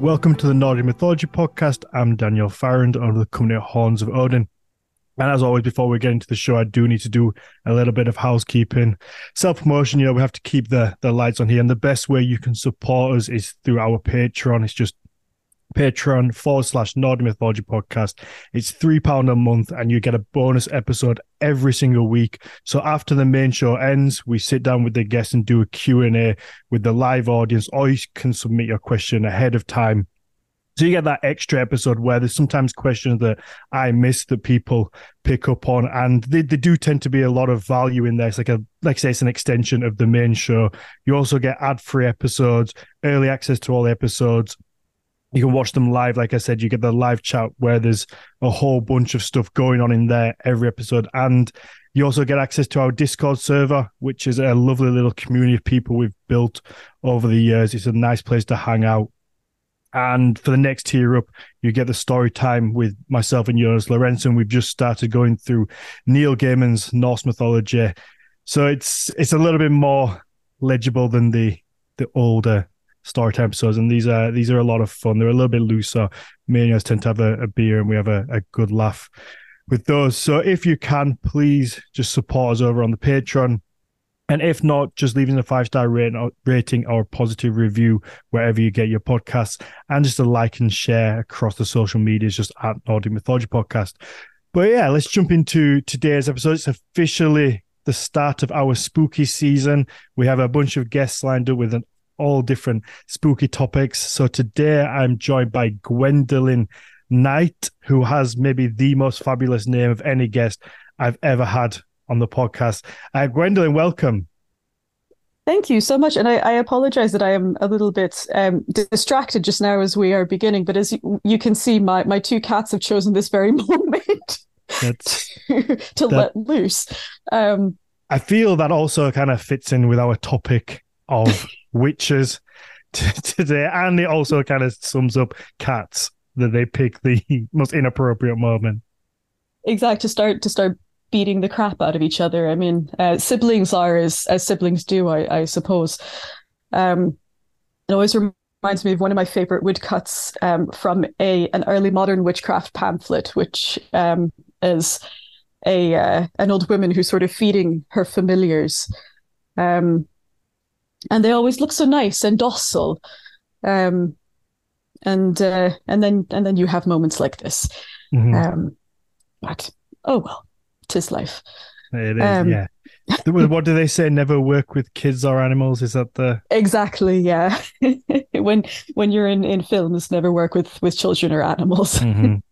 Welcome to the Nordic Mythology Podcast. I'm Daniel Farrand of the company Horns of Odin. And as always, before we get into the show, I do need to do a little bit of housekeeping, self promotion. You know, we have to keep the the lights on here, and the best way you can support us is through our Patreon. It's just Patreon forward slash Nordic Mythology Podcast. It's three pound a month, and you get a bonus episode every single week. So after the main show ends, we sit down with the guests and do a Q and A with the live audience, or you can submit your question ahead of time. So you get that extra episode where there's sometimes questions that I miss that people pick up on, and they, they do tend to be a lot of value in there. It's like a like I say, it's an extension of the main show. You also get ad free episodes, early access to all the episodes, you can watch them live. Like I said, you get the live chat where there's a whole bunch of stuff going on in there every episode. And you also get access to our Discord server, which is a lovely little community of people we've built over the years. It's a nice place to hang out. And for the next tier up, you get the story time with myself and Jonas Lorentzen. We've just started going through Neil Gaiman's Norse mythology. So it's it's a little bit more legible than the the older storytime episodes, and these are these are a lot of fun. They're a little bit looser. Me and us tend to have a, a beer, and we have a, a good laugh with those. So if you can, please just support us over on the Patreon. And if not, just leaving a five star rating, rating or positive review wherever you get your podcasts, and just a like and share across the social medias, just at Nordic Mythology Podcast. But yeah, let's jump into today's episode. It's officially the start of our spooky season. We have a bunch of guests lined up with an all different spooky topics. So today I'm joined by Gwendolyne Knight, who has maybe the most fabulous name of any guest I've ever had on the podcast. Uh, Gwendolyne, welcome. Thank you so much. And I, I apologize that I am a little bit um, distracted just now as we are beginning. But as you, you, can see, my, my two cats have chosen this very moment to, to that, let loose. Um, I feel that also kind of fits in with our topic of witches today, and it also kind of sums up cats that they pick the most inappropriate moment. Exactly to start to start beating the crap out of each other. I mean, uh, siblings are as as siblings do, I, I suppose. Um, it always reminds me of one of my favorite woodcuts um, from a an early modern witchcraft pamphlet, which um, is a uh, an old woman who's sort of feeding her familiars. Um, and they always look so nice and docile. Um, and uh, and then and then you have moments like this. Mm-hmm. Um, but oh well, tis life. It is, um, yeah. what do they say? Never work with kids or animals. Is that the exactly? Yeah. when when you're in in films, never work with with children or animals. mm-hmm.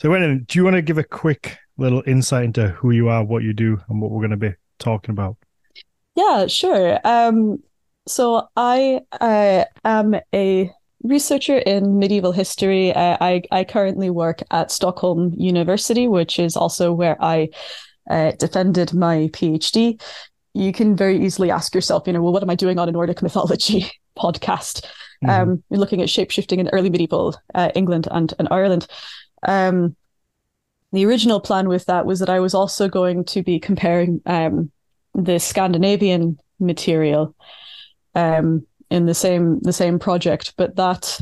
So, when do you want to give a quick little insight into who you are, what you do, and what we're going to be talking about? Yeah, sure. Um, so I uh, am a researcher in medieval history. Uh, I I currently work at Stockholm University, which is also where I uh, defended my PhD. You can very easily ask yourself, you know, well, what am I doing on a Nordic mythology podcast? Mm-hmm. Um, you're looking at shapeshifting in early medieval uh, England and and Ireland. Um, the original plan with that was that I was also going to be comparing um, the Scandinavian material um, in the same the same project, but that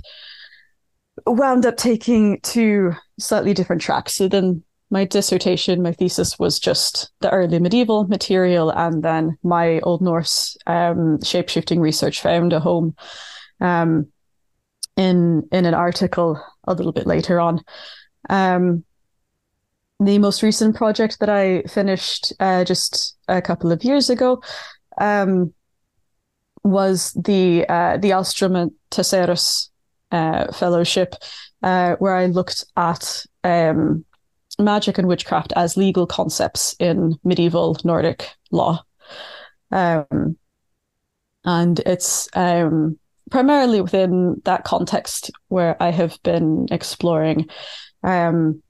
wound up taking two slightly different tracks. So then my dissertation, my thesis was just the early medieval material, and then my Old Norse um, shapeshifting research found a home um, in in an article a little bit later on. Um, the most recent project that I finished uh, just a couple of years ago um, was the uh, the Ahlström and Terserus uh, Fellowship, uh, where I looked at um, magic and witchcraft as legal concepts in medieval Nordic law. Um, and it's um, primarily within that context where I have been exploring um,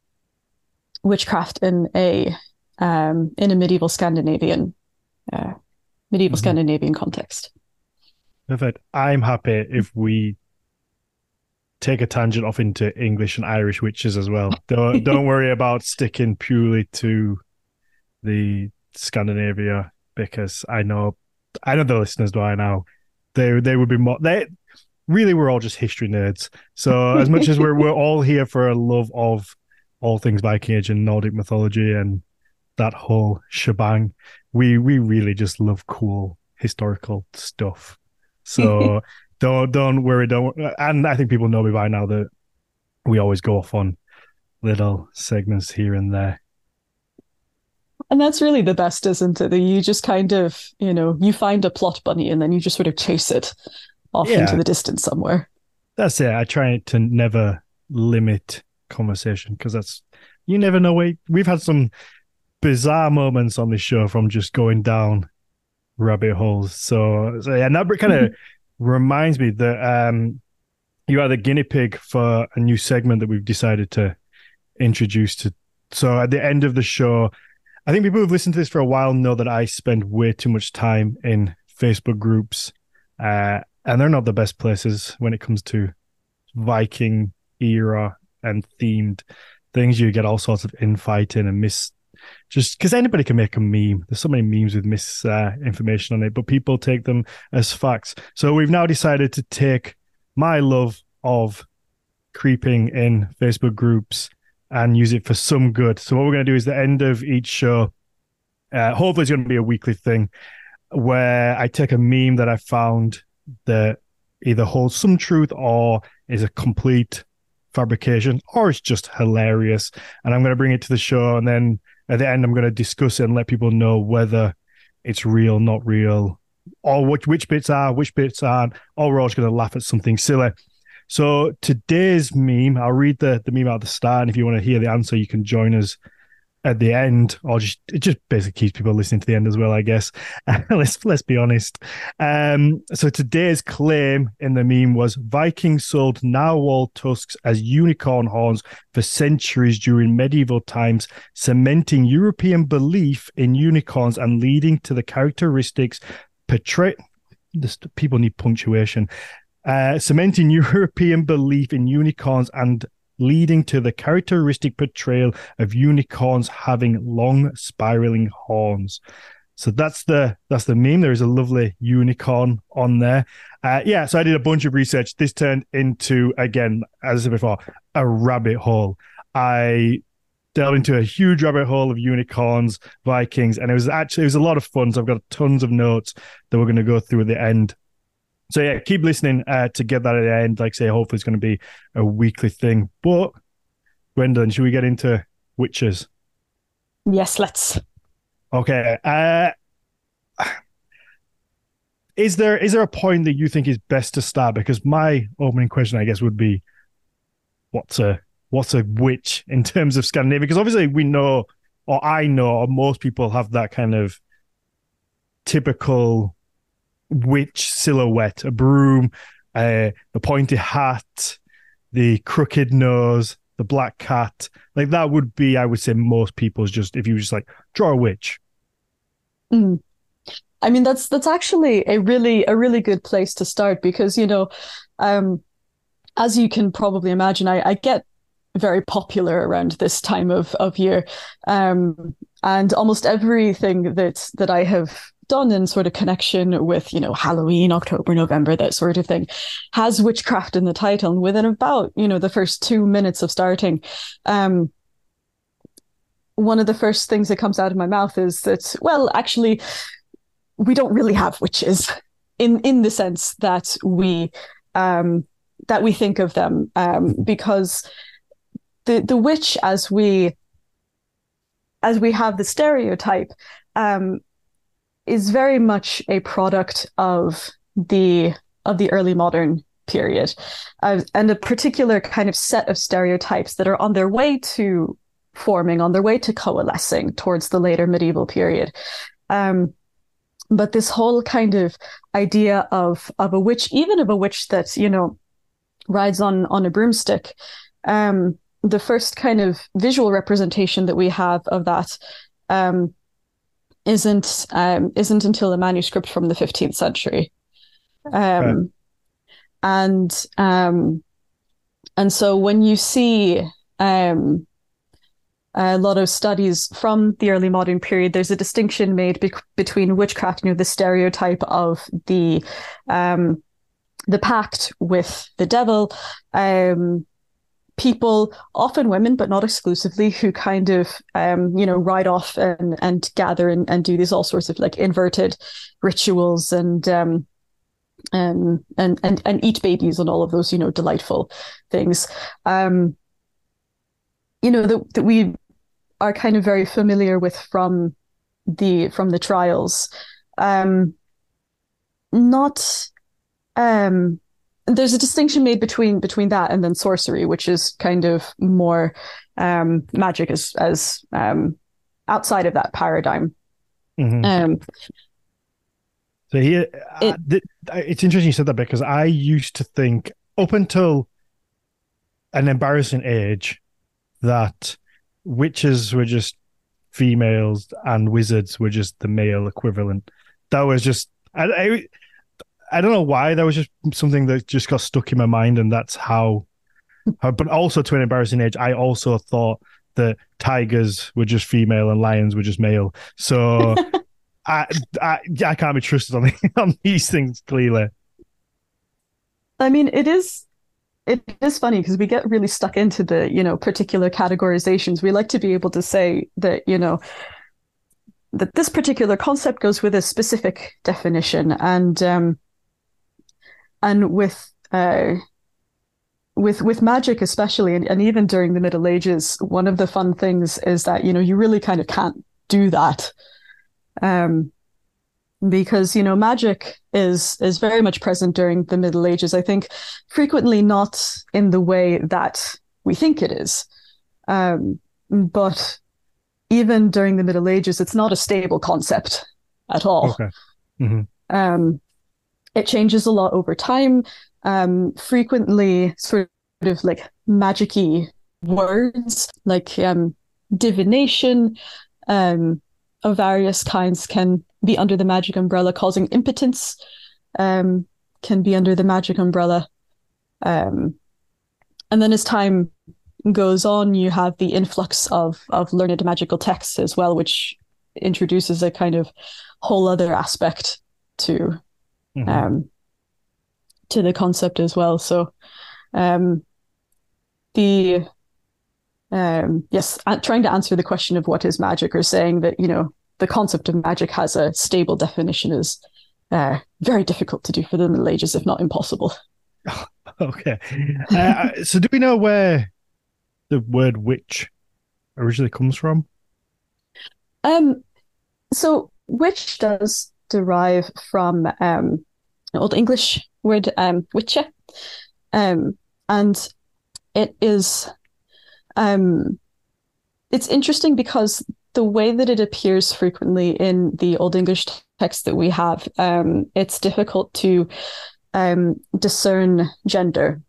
witchcraft in a um, in a medieval Scandinavian uh, medieval mm-hmm. Scandinavian context. Perfect. I'm happy if we take a tangent off into English and Irish witches as well. Don't don't worry about sticking purely to the Scandinavia because I know I know the listeners do I now. They they would be more they really we're all just history nerds. So as much as we're we're all here for a love of all things Viking Age and Nordic mythology and that whole shebang, we we really just love cool historical stuff. So don't don't worry, don't. And I think people know me by now that we always go off on little segments here and there. And that's really the best, isn't it? That you just kind of, you know, you find a plot bunny and then you just sort of chase it off yeah. into the distance somewhere. That's it. I try to never limit conversation because that's you never know. We we've had some bizarre moments on this show from just going down rabbit holes. So, so yeah, and that kind of reminds me that um, you are the guinea pig for a new segment that we've decided to introduce to. So at the end of the show, I think people who've listened to this for a while know that I spend way too much time in Facebook groups, uh, and they're not the best places when it comes to Viking era and themed things. You get all sorts of infighting and miss just because anybody can make a meme. There's so many memes with misinformation uh, on it, but people take them as facts. So we've now decided to take my love of creeping in Facebook groups and use it for some good. So what we're going to do is the end of each show. Uh, hopefully, it's going to be a weekly thing where I take a meme that I found that either holds some truth or is a complete fabrication or it's just hilarious. And I'm going to bring it to the show. And then at the end, I'm going to discuss it and let people know whether it's real, not real, or which, which bits are, which bits aren't, or we're all just going to laugh at something silly. So today's meme, I'll read the, the meme at the start. And if you want to hear the answer, you can join us at the end, or just it just basically keeps people listening to the end as well, I guess. let's let's be honest. Um, so today's claim in the meme was Vikings sold narwhal tusks as unicorn horns for centuries during medieval times, cementing European belief in unicorns and leading to the characteristics portray. This, people need punctuation uh, cementing European belief in unicorns and leading to the characteristic portrayal of unicorns having long spiraling horns. So that's the that's the meme. There is a lovely unicorn on there. Uh, yeah, so I did a bunch of research. This turned into again, as I said before, a rabbit hole. I delved into a huge rabbit hole of unicorns, Vikings, and it was actually it was a lot of fun. So I've got tons of notes that we're going to go through at the end so yeah, keep listening uh, to get that at the end. Like I say, hopefully it's going to be a weekly thing. But Gwendolyne, should we get into witches? Yes, let's. Okay. Uh, is there is there a point that you think is best to start? Because my opening question, I guess, would be, what's a what's a witch in terms of Scandinavia? Because obviously we know, or I know, or most people have that kind of typical witch silhouette, a broom, uh, the pointy hat, the crooked nose, the black cat. Like that would be, I would say, most people's just if you just like draw a witch. Mm. I mean, that's that's actually a really a really good place to start because you know, um, as you can probably imagine, I, I get very popular around this time of of year, um, and almost everything that that I have done in sort of connection with, you know, Halloween, October, November, that sort of thing, has witchcraft in the title. And within about, you know, the first two minutes of starting, um, one of the first things that comes out of my mouth is that, well, actually, we don't really have witches in in the sense that we um, that we think of them, um, because the the witch as we as we have the stereotype um, is very much a product of the of the early modern period uh, and a particular kind of set of stereotypes that are on their way to forming on their way to coalescing towards the later medieval period. Um, but this whole kind of idea of of a witch even of a witch that you know rides on on a broomstick um, the first kind of visual representation that we have of that um, isn't um, isn't until a manuscript from the 15th century. Um, and um, and so when you see um, a lot of studies from the early modern period, there's a distinction made be- between witchcraft, you know, the stereotype of the um, the pact with the devil. Um, people, often women, but not exclusively, who kind of um, you know ride off and and gather and, and do these all sorts of like inverted rituals and um, um, and and and eat babies and all of those you know delightful things. Um, you know that that we are kind of very familiar with from the from the trials. Um, not um there's a distinction made between between that and then sorcery, which is kind of more um, magic as as um, outside of that paradigm. Mhm. Um, So here, uh, It- th- it's interesting you said that because I used to think up until an embarrassing age that witches were just females and wizards were just the male equivalent. That was just I, I, I don't know why that was just something that just got stuck in my mind, and that's how. how- But also to an embarrassing age, I also thought that tigers were just female and lions were just male. So. I, I I can't be trusted on on these things clearly. I mean, it is it is funny because we get really stuck into the you know particular categorizations. We like to be able to say that you know that this particular concept goes with a specific definition, and um, and with uh, with with magic especially, and, and even during the Middle Ages, one of the fun things is that you know you really kind of can't do that. Um, because you know magic is is very much present during the middle ages i think frequently not in the way that we think it is um, but even during the middle ages it's not a stable concept at all Okay. hmm um, it changes a lot over time. Um, frequently sort of like magicy words like um, divination um, of various kinds can be under the magic umbrella causing impotence um, can be under the magic umbrella. Um, and then as time goes on you have the influx of of learned magical texts as well which introduces a kind of whole other aspect to Mhm. um, to the concept as well. So, um, the um, yes, uh, trying to answer the question of what is magic, or saying that you know the concept of magic has a stable definition is uh, very difficult to do for the Middle Ages, if not impossible. Okay. Uh, so do we know where the word witch originally comes from? Um, so witch does derive from um, an Old English word um, wicce, um, and it is um, it's interesting because the way that it appears frequently in the Old English text that we have, um, it's difficult to um, discern gender.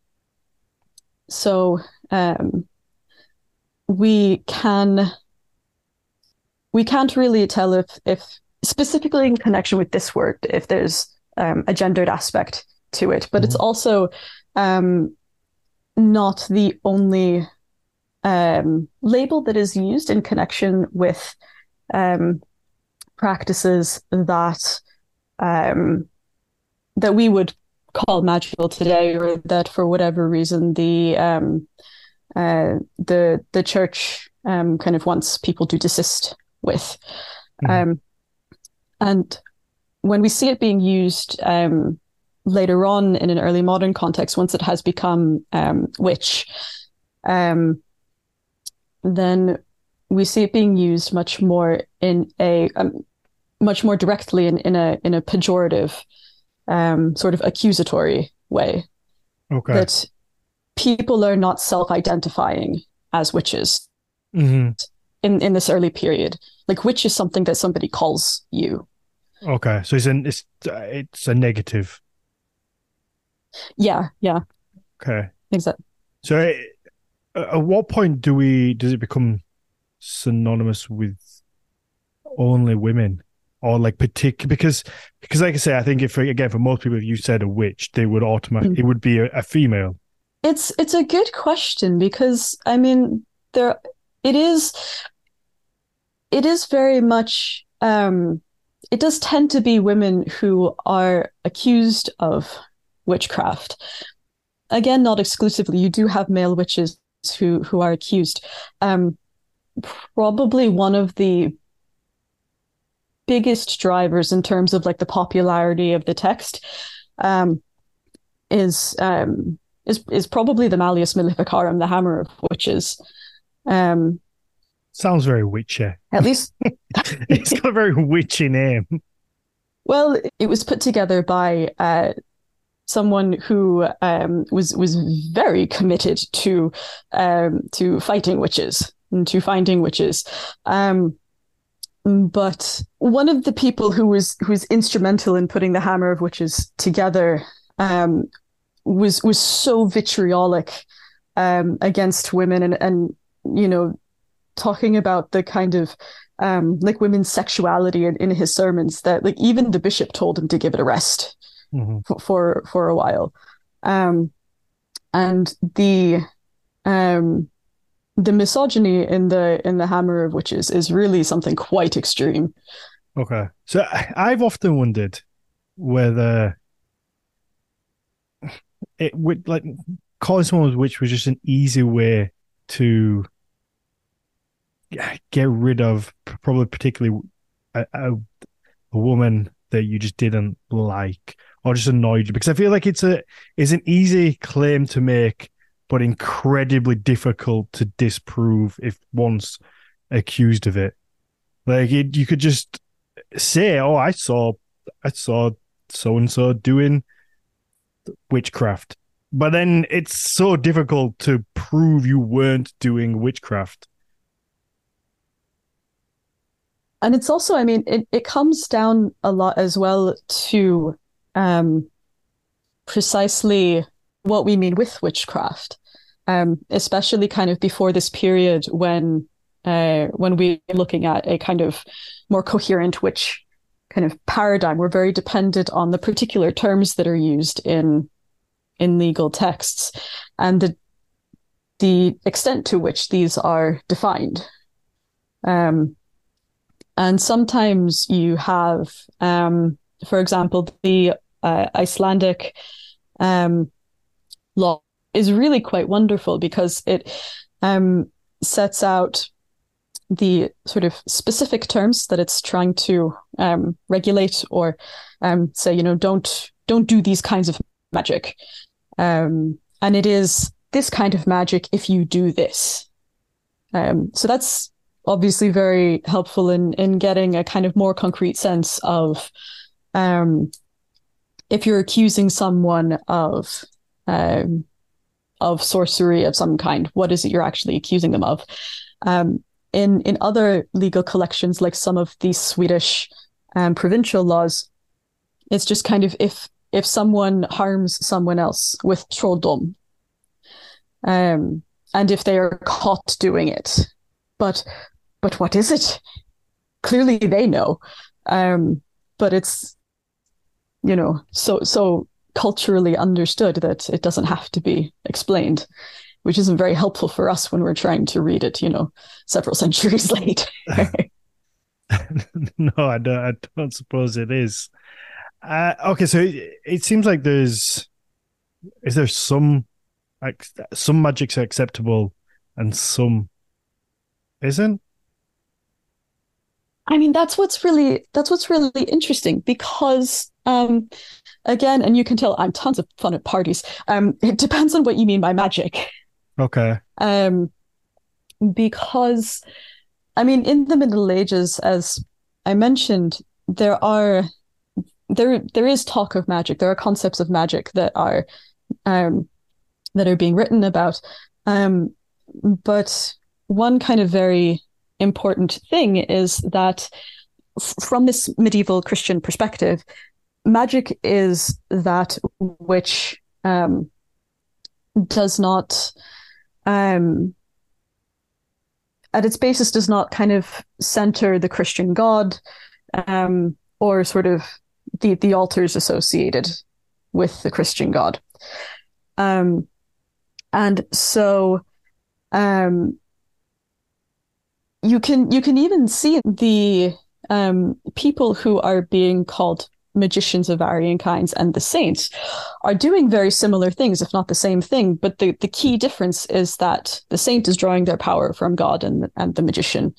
So um, we can we can't really tell if if specifically in connection with this word if there's um, a gendered aspect to it, but it's also um, not the only um, label that is used in connection with um, practices that um, that we would call magical today, or that for whatever reason the um, uh, the the church um, kind of wants people to desist with. Mhm. And when we see it being used um, later on in an early modern context, once it has become um, witch, um, then we see it being used much more in a um, much more directly in, in a in a pejorative um, sort of accusatory way Okay. that people are not self-identifying as witches hmm in, in this early period. Like witch is something that somebody calls you. Okay. So it's an it's it's a negative. Yeah, yeah, Okay. exactly. So uh, at what point do we does it become synonymous with only women or like particular because because like I say I think if again for most people if you said a witch they would automatically Mm. it would be a, a female. It's it's a good question because I mean there it is it is very much um it does tend to be women who are accused of witchcraft. Again, not exclusively. You do have male witches who who are accused. Um, probably one of the biggest drivers in terms of like the popularity of the text um, is um, is is probably the Malleus Maleficarum, the Hammer of Witches. Um, Sounds very witchy. At least it's got a very witchy name. Well, it was put together by uh, someone who um, was was very committed to um, to fighting witches and to finding witches. Um, but one of the people who was who was instrumental in putting the Hammer of Witches together um, was was so vitriolic um, against women and and you know talking about the kind of um, like women's sexuality in, in his sermons that like even the bishop told him to give it a rest mm-hmm. for, for, for a while. Um, and the um the misogyny in the in the hammer of witches is really something quite extreme. Okay. So i've often wondered whether it would like calling someone witch was just an easy way to get rid of probably particularly a, a, a, woman that you just didn't like or just annoyed you because I feel like it's a it's an easy claim to make but incredibly difficult to disprove if once accused of it. Like it, you could just say, "Oh, I saw, I saw so and so doing witchcraft," but then it's so difficult to prove you weren't doing witchcraft. And it's also, I mean, it, it comes down a lot as well to um, precisely what we mean with witchcraft, um, especially kind of before this period when uh, when we're looking at a kind of more coherent witch kind of paradigm. We're very dependent on the particular terms that are used in in legal texts and the the extent to which these are defined. Um, and sometimes you have, um, for example, the uh, Icelandic um, law is really quite wonderful because it um, sets out the sort of specific terms that it's trying to um, regulate or um, say, you know, don't don't do these kinds of magic. Um, and it is this kind of magic if you do this. Um, so that's obviously very helpful in in getting a kind of more concrete sense of um, if you're accusing someone of um, of sorcery of some kind, what is it you're actually accusing them of? Um, in in other legal collections, like some of these Swedish um, provincial laws, it's just kind of if if someone harms someone else with trolldom, um, and if they are caught doing it, but but what is it? Clearly, they know, um, but it's you know so so culturally understood that it doesn't have to be explained, which isn't very helpful for us when we're trying to read it, you know, several centuries late. no, I don't. I don't suppose it is. Uh, okay, so it, it seems like there's is there some like some magic's acceptable and some isn't I mean, that's what's really that's what's really interesting because um, again, and you can tell I'm tons of fun at parties. Um, it depends on what you mean by magic. Okay. Um, because I mean, in the Middle Ages, as I mentioned, there are there there is talk of magic. There are concepts of magic that are um, that are being written about. Um, but one kind of very important thing is that from this medieval Christian perspective, magic is that which um, does not, um, at its basis, does not kind of center the Christian God um, or sort of the the altars associated with the Christian God. Um, and so um, you can you can even see the um, people who are being called magicians of varying kinds and the saints are doing very similar things, if not the same thing. But the, the key difference is that the saint is drawing their power from God and, and the magician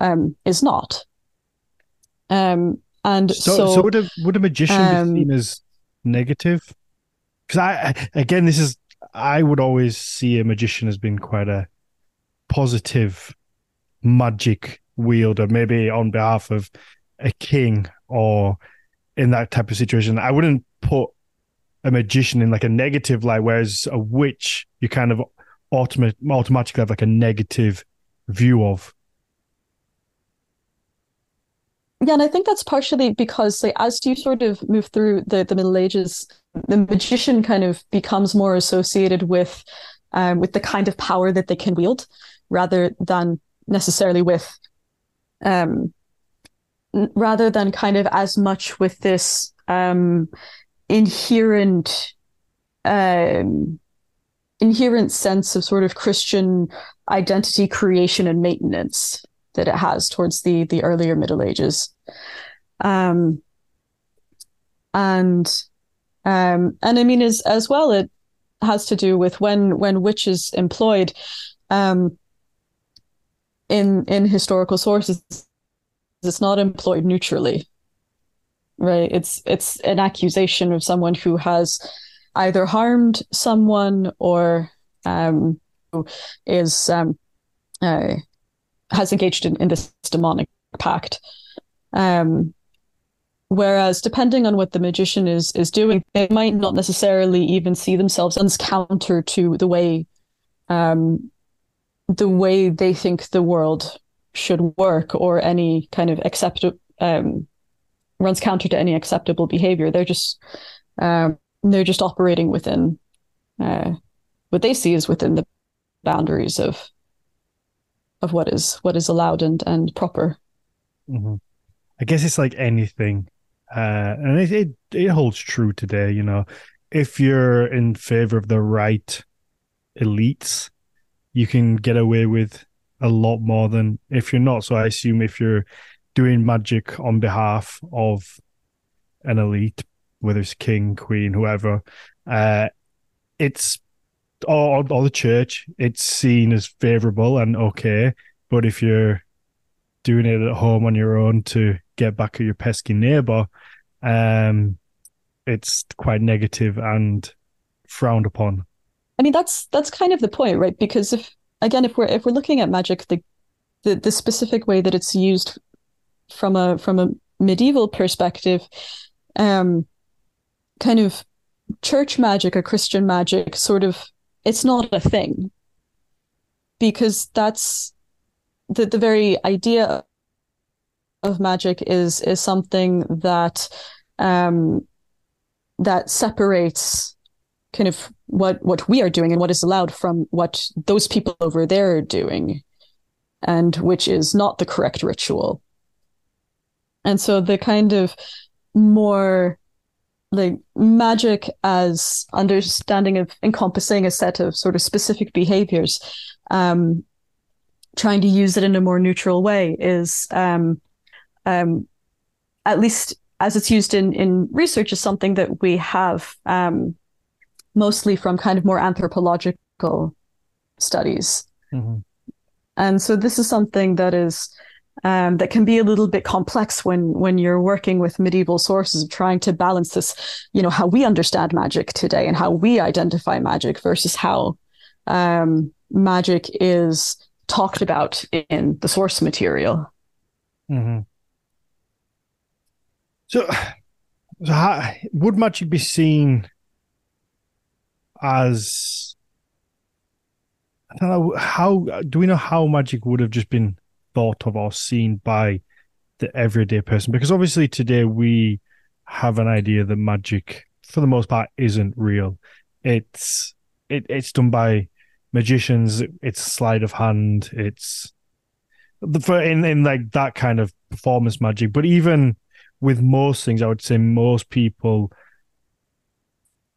um, is not. Um, and so, so, so would a would a magician um, be seen as negative? Because I again, this is I would always see a magician as being quite a positive magic wielder, maybe on behalf of a king or in that type of situation. I wouldn't put a magician in like a negative light, whereas a witch you kind of automatic, automatically have like a negative view of. Yeah, and I think that's partially because like as you sort of move through the, the Middle Ages, the magician kind of becomes more associated with um, with the kind of power that they can wield rather than necessarily with um, rather than kind of as much with this um, inherent um, inherent sense of sort of Christian identity creation and maintenance that it has towards the the earlier Middle Ages. Um, and um, and I mean as as well it has to do with when when witches employed um, in in historical sources it's not employed neutrally right it's it's an accusation of someone who has either harmed someone or um, is um, uh, has engaged in, in this demonic pact. Um, whereas depending on what the magician is is doing, they might not necessarily even see themselves as counter to the way um, the way they think the world should work or any kind of acceptable um, runs counter to any acceptable behavior. They're just um, they're just operating within uh, what they see is within the boundaries of of what is what is allowed and and proper. Mm-hmm. I guess it's like anything, uh, and it, it it holds true today. You know, if you're in favor of the right elites, you can get away with a lot more than if you're not. So I assume if you're doing magic on behalf of an elite, whether it's king, queen, whoever, uh, it's or, or the church, it's seen as favorable and okay. But if you're doing it at home on your own to get back at your pesky neighbor, um, it's quite negative and frowned upon. I mean, that's that's kind of the point, right? Because if again, if we're if we're looking at magic, the the, the specific way that it's used from a from a medieval perspective, um, kind of church magic or Christian magic sort of it's not a thing because that's the the very idea of magic is is something that um that separates kind of what what we are doing and what is allowed from what those people over there are doing and which is not the correct ritual. And so the kind of more like magic as understanding of encompassing a set of sort of specific behaviors um, trying to use it in a more neutral way is um, um, at least as it's used in in research is something that we have um, mostly from kind of more anthropological studies mm-hmm. and so this is something that is um, that can be a little bit complex when when you're working with medieval sources trying to balance this, you know, how we understand magic today and how we identify magic versus how um, magic is talked about in the source material. Mm-hmm. So, so how, would magic be seen as I don't know how do we know how magic would have just been thought of or seen by the everyday person? Because obviously today we have an idea that magic for the most part isn't real. It's it, it's done by magicians it's sleight of hand it's for in, in like that kind of performance magic. But even with most things i would say most people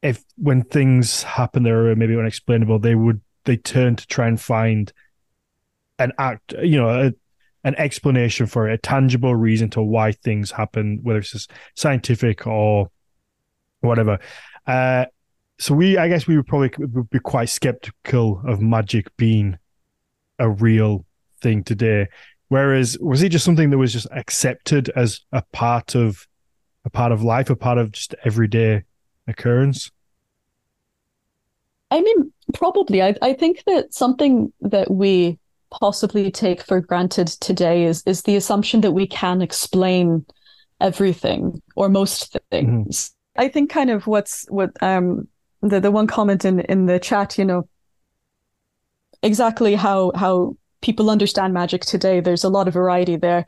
if when things happen that are maybe unexplainable they would they turn to try and find an act you know a, an explanation for it, a tangible reason to why things happen, whether it's just scientific or whatever. Uh, so we, I guess, we would probably would be quite skeptical of magic being a real thing today. Whereas, was it just something that was just accepted as a part of a part of life, a part of just everyday occurrence? I mean, probably. I, I think that something that we possibly take for granted today is is the assumption that we can explain everything or most things. Mm-hmm. I think kind of what's what um the the one comment in in the chat, you know, exactly how how people understand magic today. There's a lot of variety there,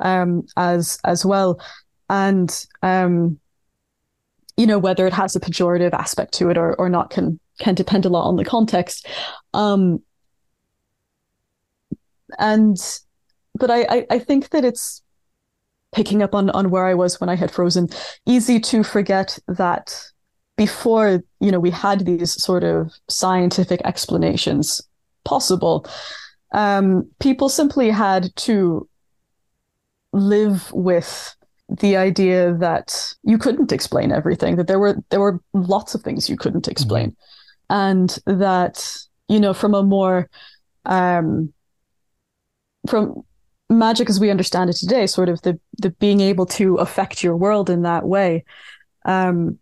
um, as as well, and um, you know whether it has a pejorative aspect to it or or not can can depend a lot on the context. Um, and but I, I I think that it's picking up on on where I was when I had frozen. Easy to forget that before you know we had these sort of scientific explanations possible um, people simply had to live with the idea that you couldn't explain everything that there were there were lots of things you couldn't explain mm-hmm. and that you know from a more um from magic as we understand it today sort of the the being able to affect your world in that way um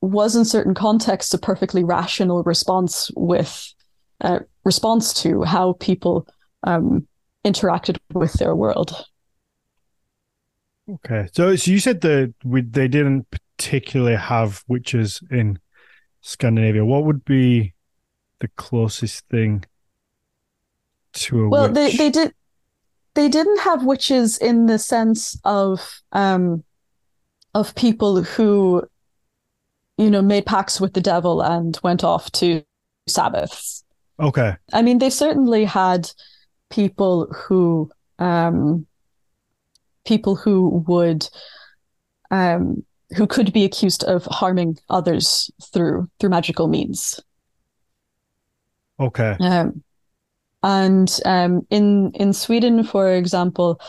was in certain contexts a perfectly rational response with uh, response to how people um, interacted with their world. Okay, so so you said that we, they didn't particularly have witches in Scandinavia. What would be the closest thing to a well, witch? they they did they didn't have witches in the sense of um of people who you know made pacts with the devil and went off to sabbaths Okay. I mean, they certainly had people who um, people who would um, who could be accused of harming others through through magical means. Okay. Um, and um, in in Sweden, for example,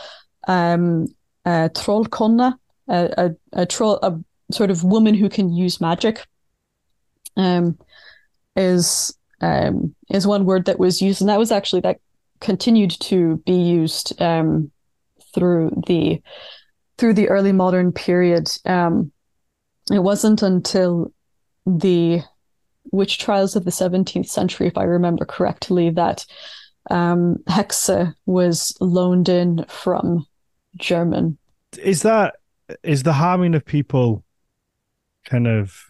um, a trollkona, a, a, a troll, a sort of woman who can use magic, um, is um, is one word that was used, and that was actually that continued to be used um, through the through the early modern period. Um, it wasn't until the witch trials of the 17th century, if I remember correctly, that um, Hexe was loaned in from German. Is that is the harming of people kind of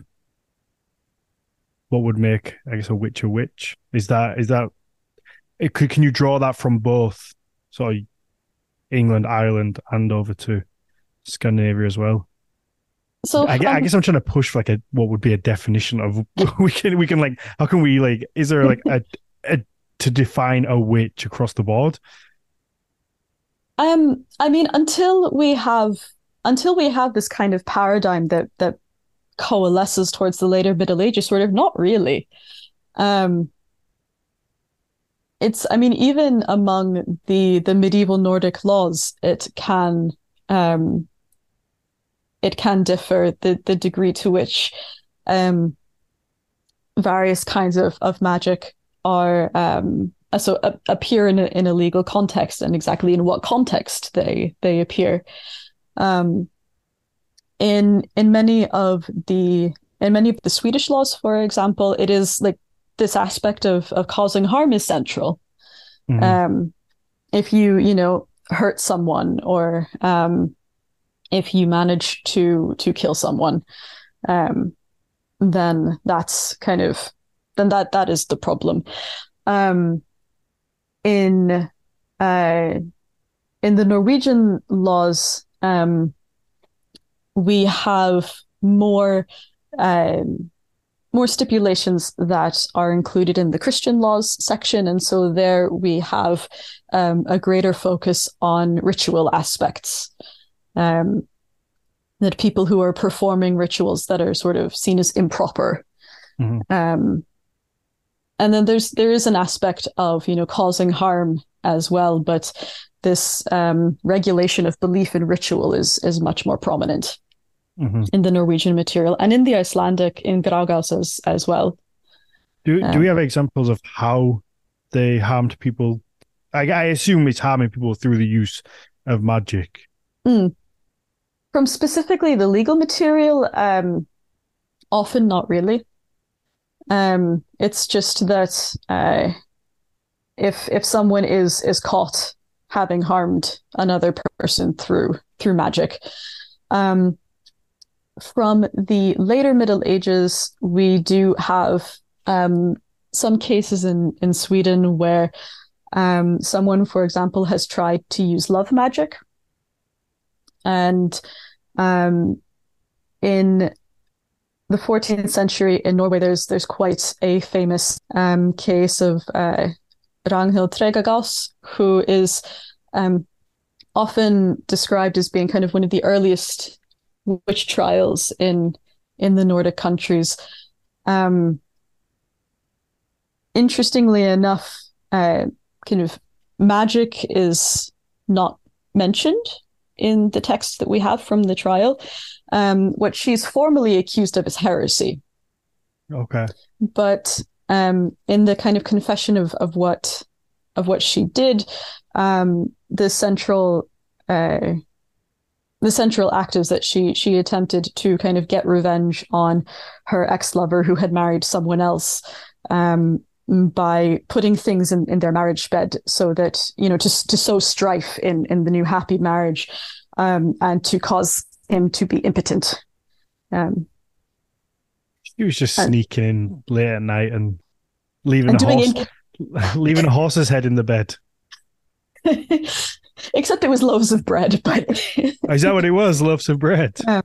what would make I guess a witch a witch? Is that is that it could can you draw that from both sort of England, Ireland, and over to Scandinavia as well? So I, I, guess I'm trying to push for like a what would be a definition of we can we can like how can we like is there like a, a to define a witch across the board? Um, I mean, until we have until we have this kind of paradigm that that coalesces towards the later Middle Ages, sort of not really. Um, it's, I mean, even among the the medieval Nordic laws, it can um, it can differ the the degree to which um, various kinds of of magic are um, so uh, appear in a, in a legal context and exactly in what context they they appear. Um, in in many of the in many of the Swedish laws, for example, it is like this aspect of of causing harm is central. Mm-hmm. Um, if you you know hurt someone or um, if you manage to to kill someone, um, then that's kind of then that that is the problem. Um, in uh, in the Norwegian laws, um, we have more um, more stipulations that are included in the Christian laws section, and so there we have um, a greater focus on ritual aspects. Um, that people who are performing rituals that are sort of seen as improper. Mm-hmm. Um, and then there's there is an aspect of you know causing harm as well, but this um, regulation of belief in ritual is is much more prominent mm-hmm. in the Norwegian material and in the Icelandic in Grágás as as well. Do um, do we have examples of how they harmed people? I, I assume it's harming people through the use of magic. Mm. From specifically the legal material, um, often not really. Um, it's just that uh, if if someone is is caught having harmed another person through through magic, um, from the later Middle Ages, we do have um, some cases in in Sweden where um, someone, for example, has tried to use love magic, and um, in the 14th century in Norway, there's there's quite a famous um, case of uh, Ragnhild Tregagås, who is um, often described as being kind of one of the earliest witch trials in in the Nordic countries. Um, interestingly enough, uh, kind of magic is not mentioned in the text that we have from the trial. Um, what she's formally accused of is heresy. Okay. But um, in the kind of confession of of what of what she did, um, the central uh, the central act is that she she attempted to kind of get revenge on her ex lover who had married someone else. Um, by putting things in, in their marriage bed so that you know to to sow strife in in the new happy marriage um, and to cause him to be impotent um, he was just sneaking in late at night and leaving and a horse in... leaving a horse's head in the bed except it was loaves of bread but is that what it was loaves of bread um,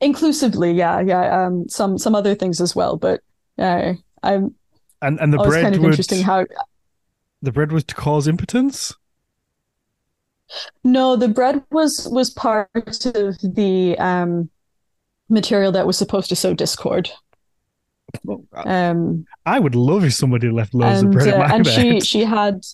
inclusively yeah yeah um, some some other things as well but uh, i'm and and the oh, bread kind of would, interesting how the bread was to cause impotence. No, the bread was was part of the um, material that was supposed to sow discord. Um, I would love if somebody left loaves and, of bread uh, in my and bed. she she had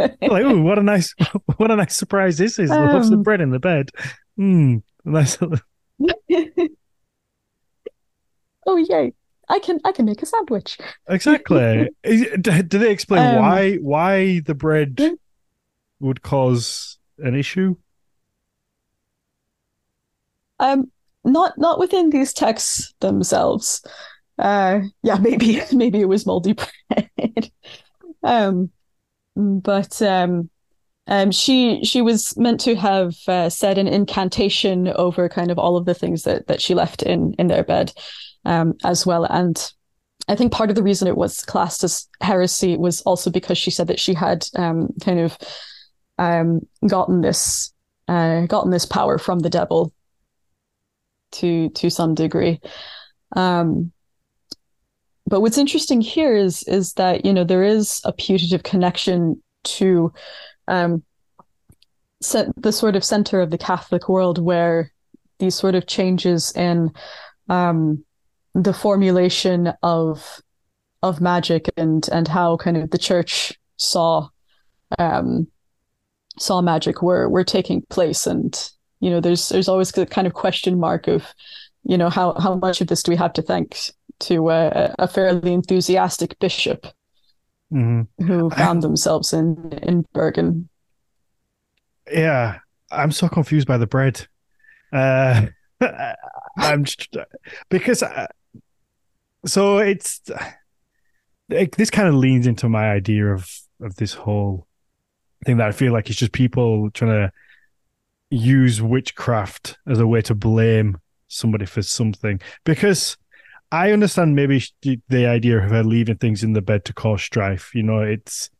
like, oh, what a nice, what a nice surprise this is! Um, loaves of bread in the bed. Hmm, nice. oh yay! I can I can make a sandwich. Exactly. do they explain um, why why the bread would cause an issue? Um, not not within these texts themselves. Uh, yeah, maybe maybe it was moldy bread. um, but um, um, she she was meant to have uh, said an incantation over kind of all of the things that that she left in in their bed um, as well. And I think part of the reason it was classed as heresy was also because she said that she had um, kind of um, gotten this uh, gotten this power from the devil to to some degree. Um, but what's interesting here is is that you know there is a putative connection to um, the sort of center of the Catholic world where these sort of changes in um, the formulation of of magic and and how kind of the church saw um saw magic were were taking place. And you know there's there's always the kind of question mark of you know how how much of this do we have to thank to a, a fairly enthusiastic bishop mm-hmm. who found themselves in in Bergen yeah i'm so confused by the bread uh i'm just because uh, so it's it, this kind of leans into my idea of of this whole thing that I feel like it's just people trying to use witchcraft as a way to blame somebody for something because I understand maybe the idea of her leaving things in the bed to cause strife. You know, it's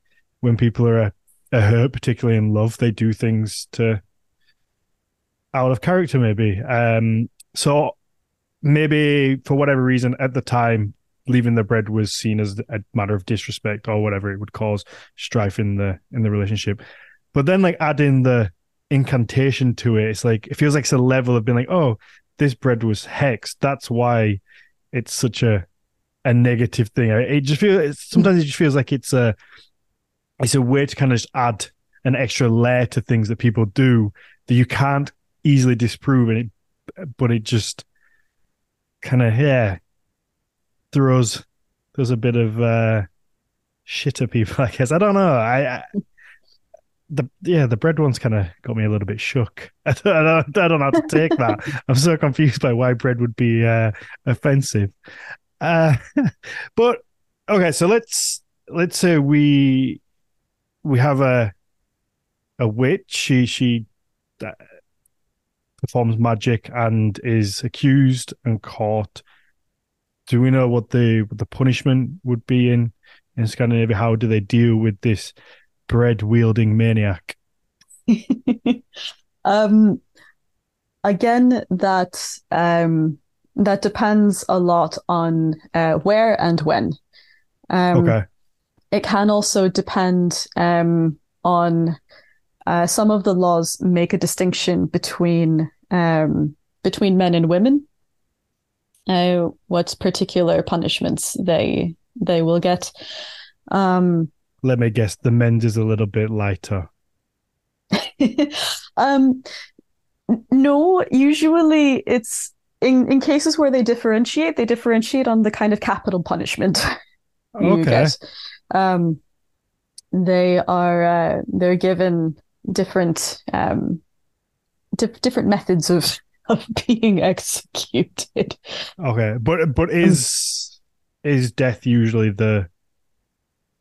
when people are, hurt, particularly in love, they do things to out of character, maybe. Um, so maybe for whatever reason at the time leaving the bread was seen as a matter of disrespect or whatever it would cause strife in the in the relationship but then like adding the incantation to it it's like it feels like it's a level of being like oh this bread was hexed that's why it's such a a negative thing. It just feels sometimes it just feels like it's a it's a way to kind of just add an extra layer to things that people do that you can't easily disprove, and it but it just kind of yeah throws throws a bit of uh shit at people. I guess I don't know. I, I the yeah the bread one's kind of got me a little bit shook. I don't, I don't, know how to take that. I'm so confused by why bread would be uh, offensive. Uh, but okay, so let's let's say we we have a a witch. She she uh, performs magic and is accused and caught. Do we know what the what the punishment would be in in Scandinavia? How do they deal with this bread wielding maniac? um, again, that um, that depends a lot on uh, where and when. Um, okay. It can also depend um, on uh, some of the laws make a distinction between um, between men and women. Uh, what particular punishments they they will get. Um, Let me guess, the men's is a little bit lighter. um, no, usually it's in in cases where they differentiate. They differentiate on the kind of capital punishment. okay. Um, they are uh, they're given different um, di- different methods of of being executed. Okay, but but is um, is death usually the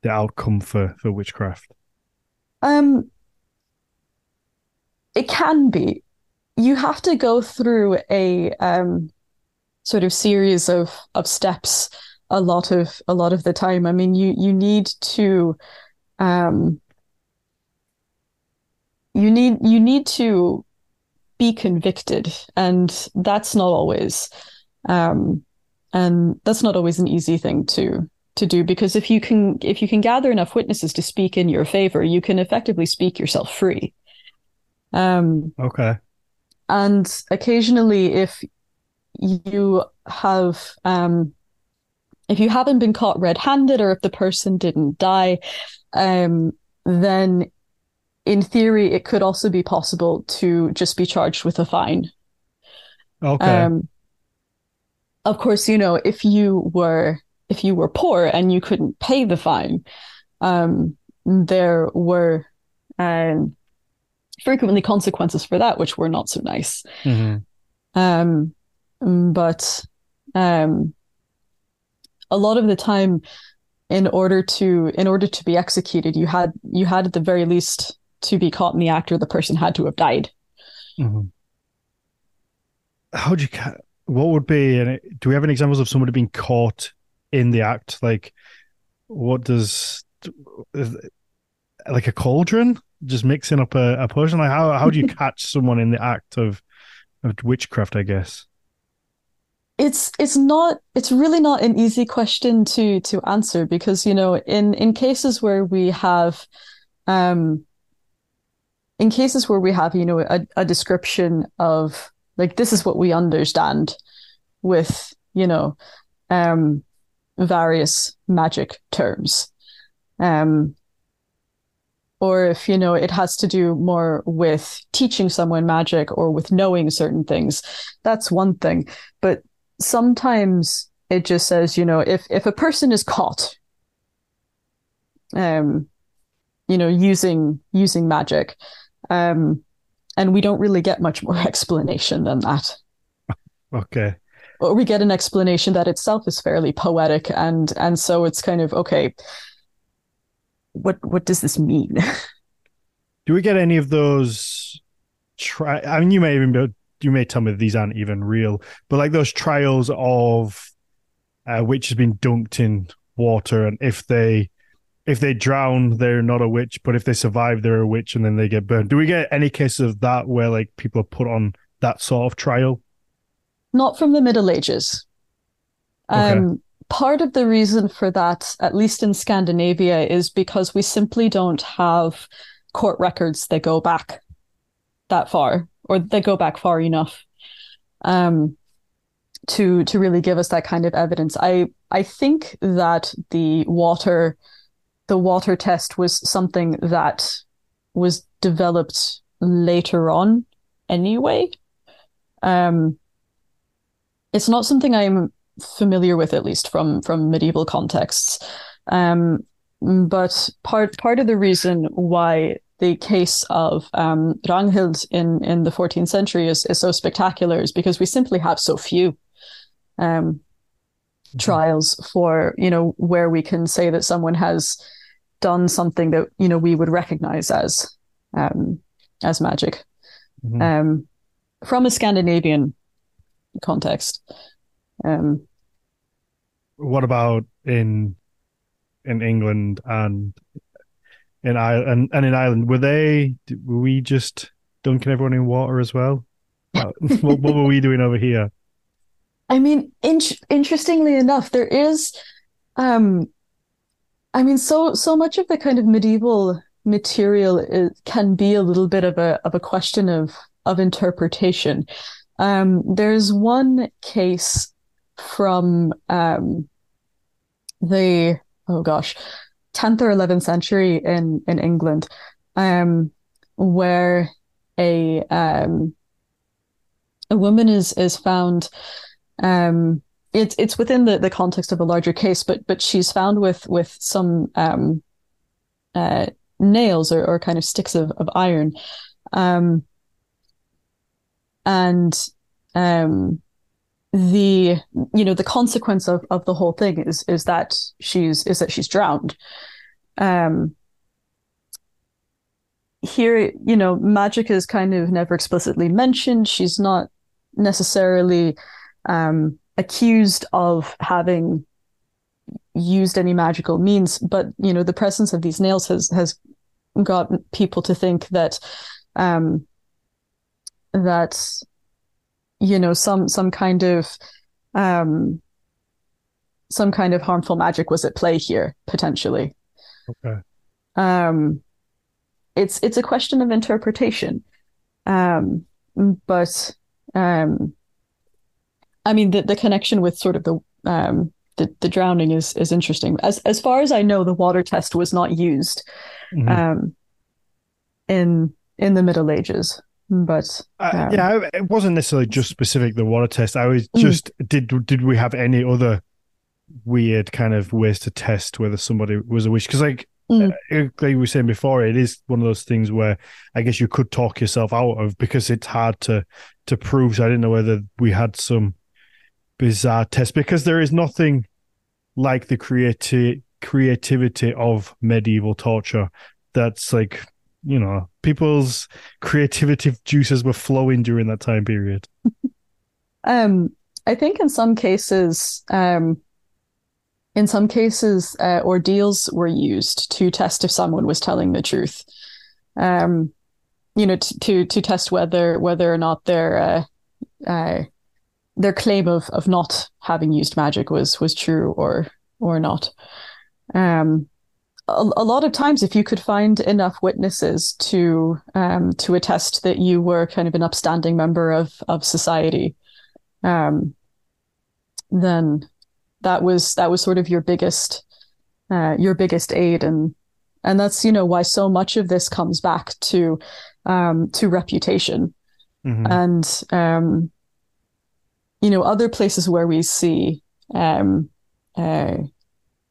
the outcome for for witchcraft? Um, it can be. You have to go through a um sort of series of of steps a lot of a lot of the time. I mean, you you need to um you need you need to be convicted and that's not always um and that's not always an easy thing to to do because if you can if you can gather enough witnesses to speak in your favor you can effectively speak yourself free um okay and occasionally if you have um if you haven't been caught red-handed or if the person didn't die um then in theory, it could also be possible to just be charged with a fine. Okay. Um, of course, you know, if you were if you were poor and you couldn't pay the fine, um, there were um, frequently consequences for that, which were not so nice. Mm-hmm. Um, but um, a lot of the time, in order to in order to be executed, you had you had at the very least to be caught in the act or the person had to have died. Mm-hmm. How would you? What would be? Do we have any examples of somebody being caught in the act? Like, what does like a cauldron just mixing up a, a potion? Like, how how do you catch someone in the act of of witchcraft? I guess it's it's not it's really not an easy question to to answer because you know in in cases where we have um in cases where we have, you know, a, a description of like this is what we understand with, you know, um, various magic terms. Um, or if you know it has to do more with teaching someone magic or with knowing certain things that's one thing but sometimes it just says you know if if a person is caught um you know using using magic um, and we don't really get much more explanation than that. Okay. Or we get an explanation that itself is fairly poetic, and and so it's kind of okay. What what does this mean? Do we get any of those? Try. I mean, you may even be, you may tell me these aren't even real, but like those trials of uh, which has been dunked in water, and if they if they drown, they're not a witch, but if they survive, they're a witch, and then they get burned. Do we get any cases of that where like people are put on that sort of trial? Not from the Middle Ages. Okay. Um, part of the reason for that, at least in Scandinavia, is because we simply don't have court records that go back that far, or they go back far enough. Um, to to really give us that kind of evidence. I I think that the water the water test was something that was developed later on anyway. Um, it's not something I'm familiar with, at least from from medieval contexts. Um, but part part of the reason why the case of um, Ragnhild in in the 14th century is is so spectacular is because we simply have so few um, mm-hmm. trials for you know where we can say that someone has done something that you know we would recognize as um, as magic mm-hmm. um, from a Scandinavian context. Um, what about in in England and in Ireland and in Ireland? Were they? Were we just dunking everyone in water as well? what, what were we doing over here? I mean, in- interestingly enough, there is, um, I mean, so so much of the kind of medieval material is, can be a little bit of a of a question of of interpretation. Um, there's one case from um, the oh gosh, 10th or 11th century in in England, um, where a um, a woman is is found um, it's it's within the, the context of a larger case, but but she's found with with some um, uh, nails or, or kind of sticks of, of iron, um, and um, the you know the consequence of, of the whole thing is is that she's is that she's drowned. Um, here, you know, magic is kind of never explicitly mentioned. She's not necessarily um, accused of having used any magical means, but you know the presence of these nails has has got people to think that um, that you know some some kind of um, some kind of harmful magic was at play here potentially. Okay. Um, it's it's a question of interpretation, um, but um, I mean, the, the connection with sort of the um, the, the drowning is is interesting. As as far as I know, the water test was not used mm-hmm. um, in in the Middle Ages. But uh, um, yeah, it wasn't necessarily just specific the water test. I was mm. just mm. did did we have any other weird kind of ways to test whether somebody was a witch? Because like Mm. Uh, like we were saying before, it is one of those things where I guess you could talk yourself out of because it's hard to to prove. So I didn't know whether we had some bizarre test because there is nothing like the creati- creativity of medieval torture that's like you know people's creativity juices were flowing during that time period um i think in some cases um in some cases uh, ordeals were used to test if someone was telling the truth um you know t- to to test whether whether or not their uh, uh their claim of of not having used magic was was true or or not. Um, a, a, lot of times, if you could find enough witnesses to um, to attest that you were kind of an upstanding member of of society, um, then that was that was sort of your biggest uh, your biggest aid and and that's you know why so much of this comes back to um, to reputation mm-hmm. and um, you know, other places where we see um, uh,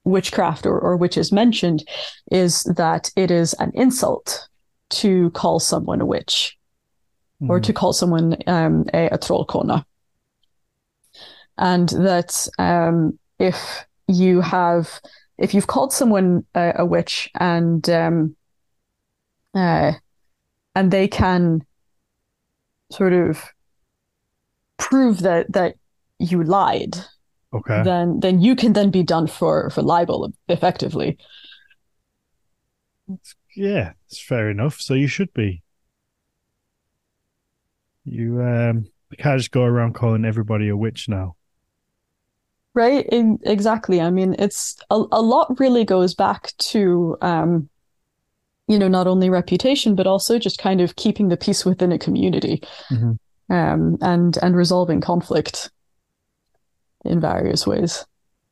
witchcraft or, or witches mentioned is that it is an insult to call someone a witch mm. or to call someone um, a, a trollkona. And that um, if you have, if you've called someone a, a witch and um, uh, and they can sort of prove that that you lied, okay, then then you can then be done for for libel effectively. Yeah, it's fair enough. So you should be. You um can't just go around calling everybody a witch now. Right, In, exactly. I mean, it's a, a lot really goes back to um you know not only reputation but also just kind of keeping the peace within a community. Mm-hmm um, and and resolving conflict. In various ways.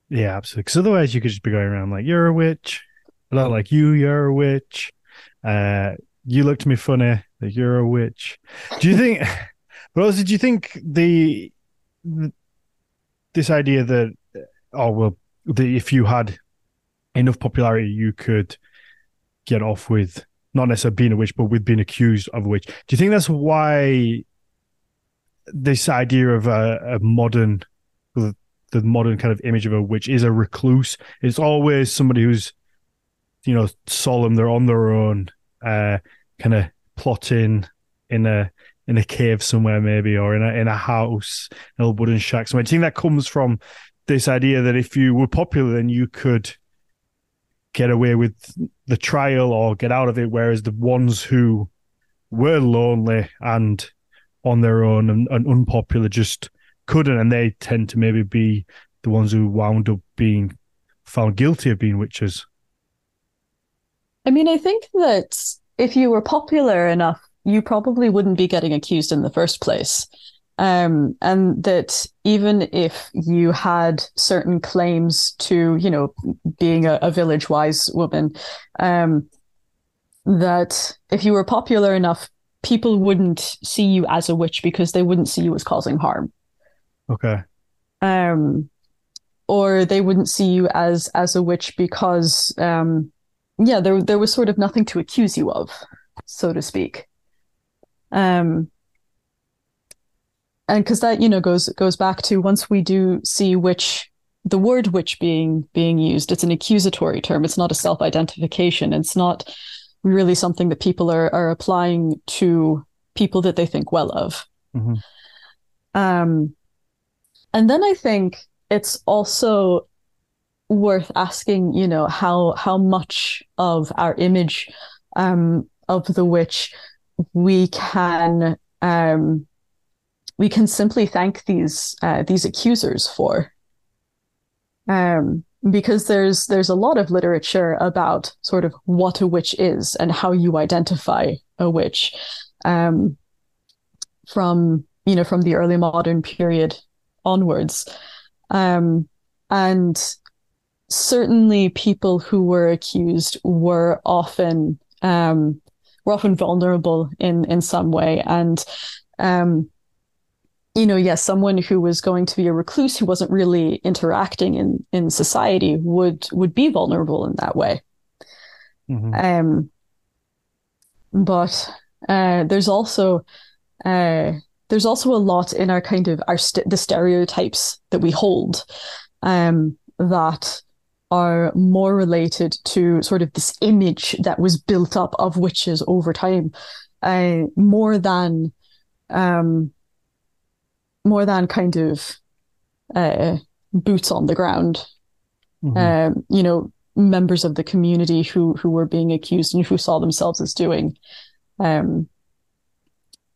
Yeah, absolutely. Because otherwise, you could just be going around like, "You're a witch." I don't like you. You're a witch. Uh, you looked me funny. Like you're a witch. Do you think? but also, do you think the, the this idea that oh well, if you had enough popularity, you could get off with not necessarily being a witch, but with being accused of a witch. Do you think that's why this idea of a, a modern, the, modern kind of image of a witch is a recluse? It's always somebody who's, you know, solemn. They're on their own, uh, kind of plotting in a in a cave somewhere, maybe, or in a in a house, an old wooden shack somewhere. Do you think that comes from this idea that if you were popular, then you could get away with the trial or get out of it, whereas the ones who were lonely and on their own and, and unpopular just couldn't, and they tend to maybe be the ones who wound up being found guilty of being witches. I mean, I think that if you were popular enough, you probably wouldn't be getting accused in the first place. Um, and that even if you had certain claims to, you know, being a, a village wise woman, um, that if you were popular enough, people wouldn't see you as a witch because they wouldn't see you as causing harm. Okay. Um, or they wouldn't see you as as a witch because, um, yeah, there there was sort of nothing to accuse you of, so to speak. Um, and because that you know goes goes back to once we do see witch the word witch being being used it's an accusatory term it's not a self-identification it's not really something that people are are applying to people that they think well of mm-hmm. um and then i think it's also worth asking you know how how much of our image um of the witch we can um we can simply thank these uh, these accusers for. Um, because there's there's a lot of literature about sort of what a witch is and how you identify a witch, um, from you know from the early modern period onwards, um, and certainly people who were accused were often um, were often vulnerable in in some way and um, you know, yes, someone who was going to be a recluse who wasn't really interacting in in society would would be vulnerable in that way. Mm-hmm. Um, but uh, there's also uh, there's also a lot in our kind of our st- the stereotypes that we hold um, that are more related to sort of this image that was built up of witches over time, uh, more than um, more than kind of uh, boots on the ground. Mm-hmm. Um, you know, members of the community who who were being accused and who saw themselves as doing um,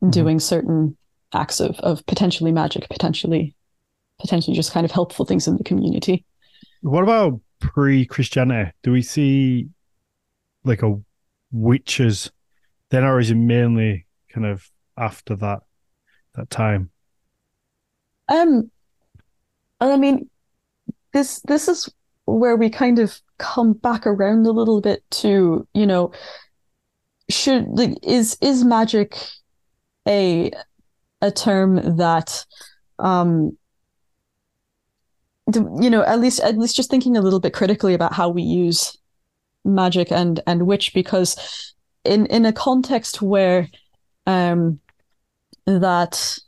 mm-hmm. doing certain acts of of potentially magic, potentially potentially just kind of helpful things in the community. What about pre-Christianity? Do we see like a witches then, or is it mainly kind of after that that time? Um, and I mean, this this is where we kind of come back around a little bit to you know, should like is is magic a a term that um you know at least at least just thinking a little bit critically about how we use magic and and witch because in in a context where um that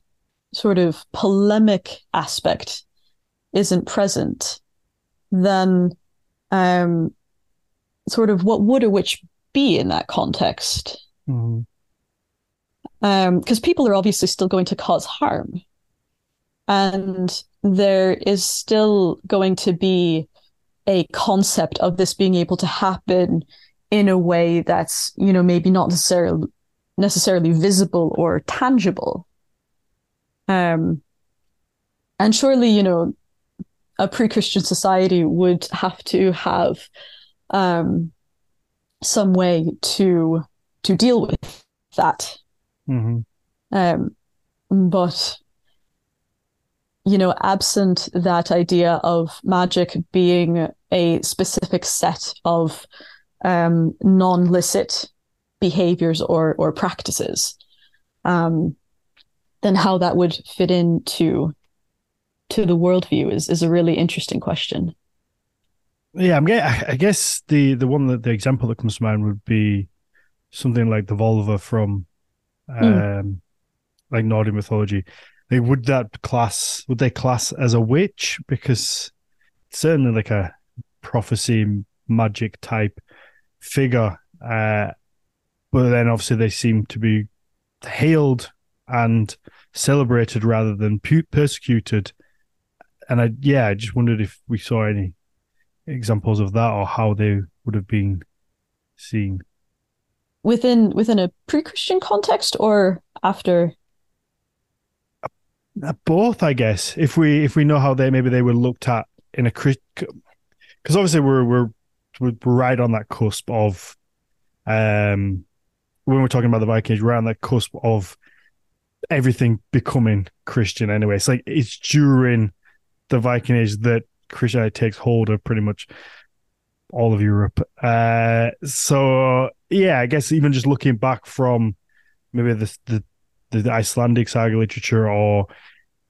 sort of polemic aspect isn't present, then um, sort of what would a witch be in that context? Mm-hmm. Because um, people are obviously still going to cause harm. And there is still going to be a concept of this being able to happen in a way that's, you know, maybe not necessarily necessarily visible or tangible. Um, and surely, you know, a pre-Christian society would have to have um, some way to to deal with that. Mm-hmm. Um, but you know, absent that idea of magic being a specific set of um, non-licit behaviors or or practices, um, then how that would fit into to the worldview is is a really interesting question. Yeah, I'm getting, I guess the the one that the example that comes to mind would be something like the Volva from hmm. um mm. like Nordic mythology. Like, would that class would they class as a witch? Because certainly like a prophecy magic type figure. Uh but then obviously they seem to be hailed and celebrated rather than persecuted. And I yeah, I just wondered if we saw any examples of that or how they would have been seen within within a pre-christian context or after uh, both i guess if we if we know how they maybe they were looked at in a because obviously we're we're we're right on that cusp of um when we're talking about the vikings we're on that cusp of everything becoming christian anyway it's like it's during the viking age that Christianity takes hold of pretty much all of Europe. Uh, so yeah, I guess even just looking back from maybe the, the the Icelandic saga literature, or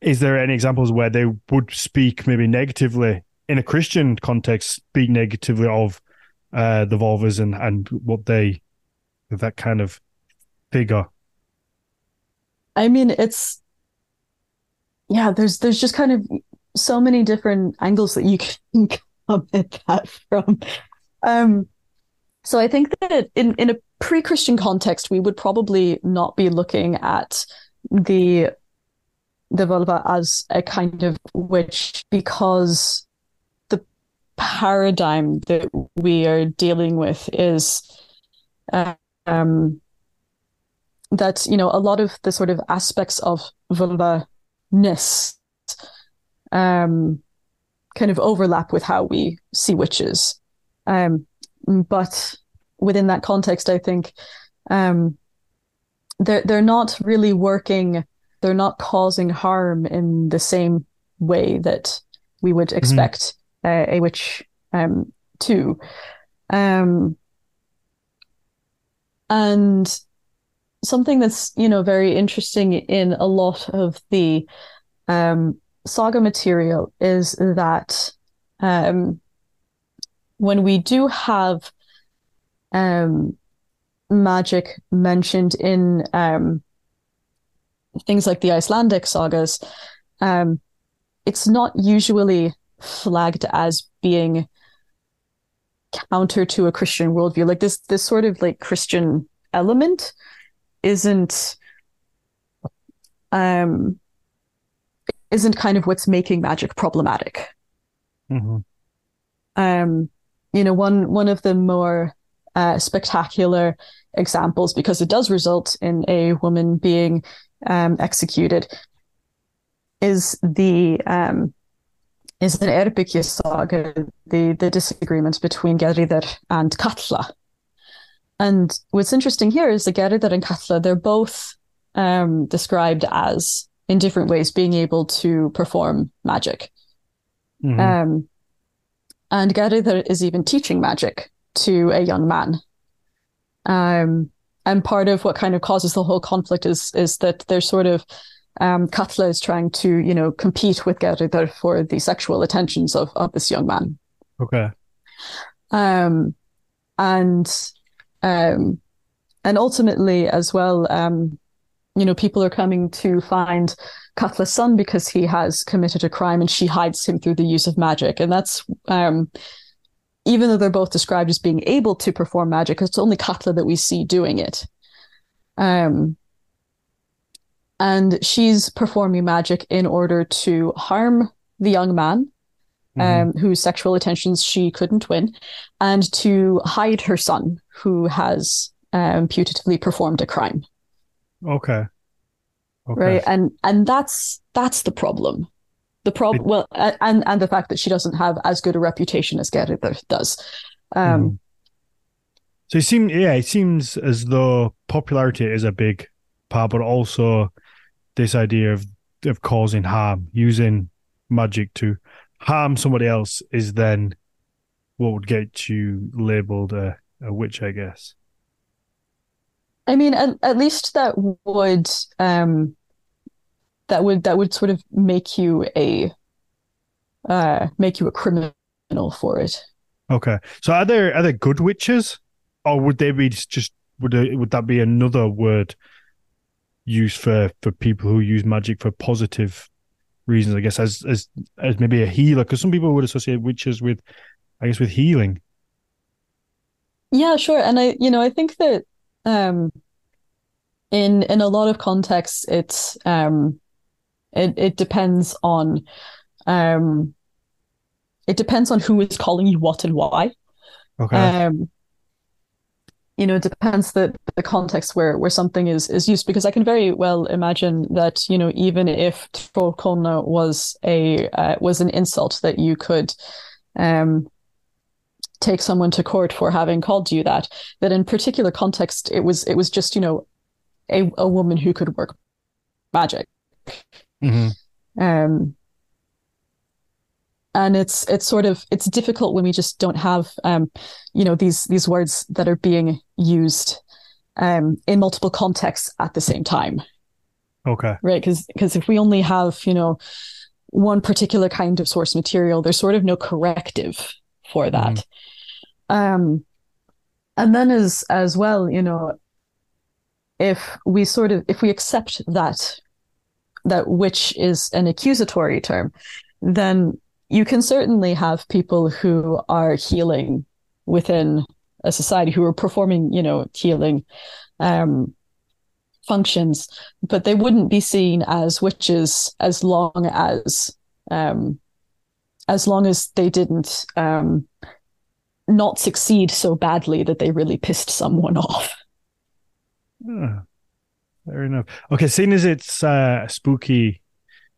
is there any examples where they would speak maybe negatively in a Christian context, speak negatively of uh, the Volvas and and what they that kind of figure? I mean, it's yeah. There's there's just kind of so many different angles that you can come at that from. Um, so I think that in, in a pre-Christian context, we would probably not be looking at the the Volva as a kind of witch because the paradigm that we are dealing with is um, that you know a lot of the sort of aspects of Volva ness um, kind of overlap with how we see witches. Um, but within that context, I think um, they're they're not really working. They're not causing harm in the same way that we would mm-hmm. expect mm-hmm. uh, a witch um, to. Um, and something that's you know very interesting in a lot of the um, saga material is that um, when we do have um, magic mentioned in um, things like the Icelandic sagas, um, it's not usually flagged as being counter to a Christian worldview. Like this, this sort of like Christian element isn't um isn't kind of what's making magic problematic. Mm-hmm. Um, you know, one one of the more uh, spectacular examples, because it does result in a woman being um, executed, is the um, is an Eyrbyggja saga, the the disagreement between Geirridr and Katla. And what's interesting here is that Geirridr and Katla, they're both um, described as in different ways being able to perform magic. Mm-hmm. Um, and Geirridr is even teaching magic to a young man. Um, and part of what kind of causes the whole conflict is is that there's sort of um, Katla is trying to, you know, compete with Geirridr for the sexual attentions of, of this young man. Okay. Um, and um, and ultimately as well, um, you know, people are coming to find Katla's son because he has committed a crime and she hides him through the use of magic. And that's, um, even though they're both described as being able to perform magic, it's only Katla that we see doing it. Um, and she's performing magic in order to harm the young man mm-hmm. um, whose sexual attentions she couldn't win, and to hide her son, who has um, putatively performed a crime. Okay. Okay. Right. And and that's that's the problem. The problem, well, and and the fact that she doesn't have as good a reputation as Geirridr does. Um, mm. So it seems, yeah, it seems as though popularity is a big part, but also this idea of of causing harm, using magic to harm somebody else is then what would get you labeled a, a witch, I guess. I mean, at, at least that would um that would that would sort of make you a uh make you a criminal for it. Okay. So are there are there good witches? Or would they be just would they, would that be another word used for for people who use magic for positive reasons? I guess as as as maybe a healer, because some people would associate witches with, I guess, with healing. Yeah, sure. And I, you know, I think that um, in in a lot of contexts, it's um, it it depends on um, it depends on who is calling you what and why. Okay. Um, you know, it depends the the context where where something is is used because I can very well imagine that you know even if trollkona was a uh, was an insult that you could um take someone to court for having called you that that in particular context it was it was just you know a a woman who could work magic. Hmm um and it's it's sort of it's difficult when we just don't have um you know these these words that are being used um in multiple contexts at the same time. Okay. right? Because because if we only have you know one particular kind of source material there's sort of no corrective for that um and then as as well you know if we sort of if we accept that that witch is an accusatory term then you can certainly have people who are healing within a society who are performing you know healing um functions but they wouldn't be seen as witches as long as um as long as they didn't um not succeed so badly that they really pissed someone off Ah, fair enough. Okay, seeing as it's uh, spooky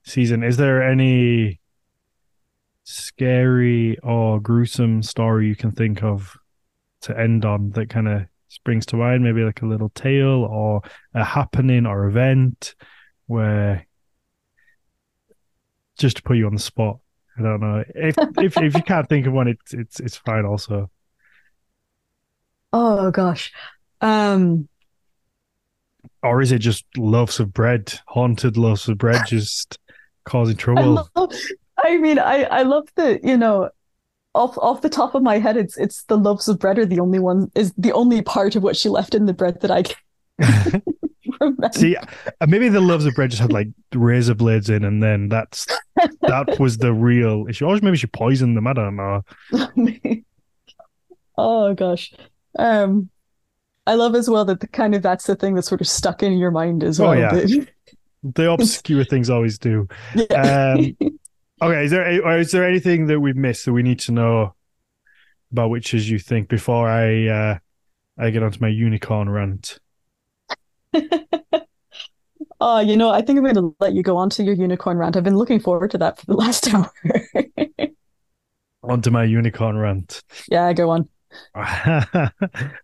season, is there any scary or gruesome story you can think of to end on that kind of springs to mind? Maybe like a little tale or a happening or event where just to put you on the spot. I don't know if if if you can't think of one, it's it's it's fine. Also, oh gosh um or is it just loaves of bread, haunted loaves of bread, just causing I, trouble? love, I mean I I love the you know off off the top of my head it's it's the loaves of bread are the only one is the only part of what she left in the bread that I. See, uh, maybe the loaves of bread just had like razor blades in, and then that's that was the real issue. Or maybe she poisoned them. I don't know. oh gosh. Um I love as well that the kind of that's the thing that's sort of stuck in your mind as Oh, well. yeah. that- The obscure things always do. yeah. Um, Okay, is there or is there anything that we've missed that we need to know about witches? You think before I uh, I get onto my unicorn rant? Oh, you know, I think I'm going to let you go on to your unicorn rant. I've been looking forward to that for the last hour. Onto my unicorn rant. yeah, go on.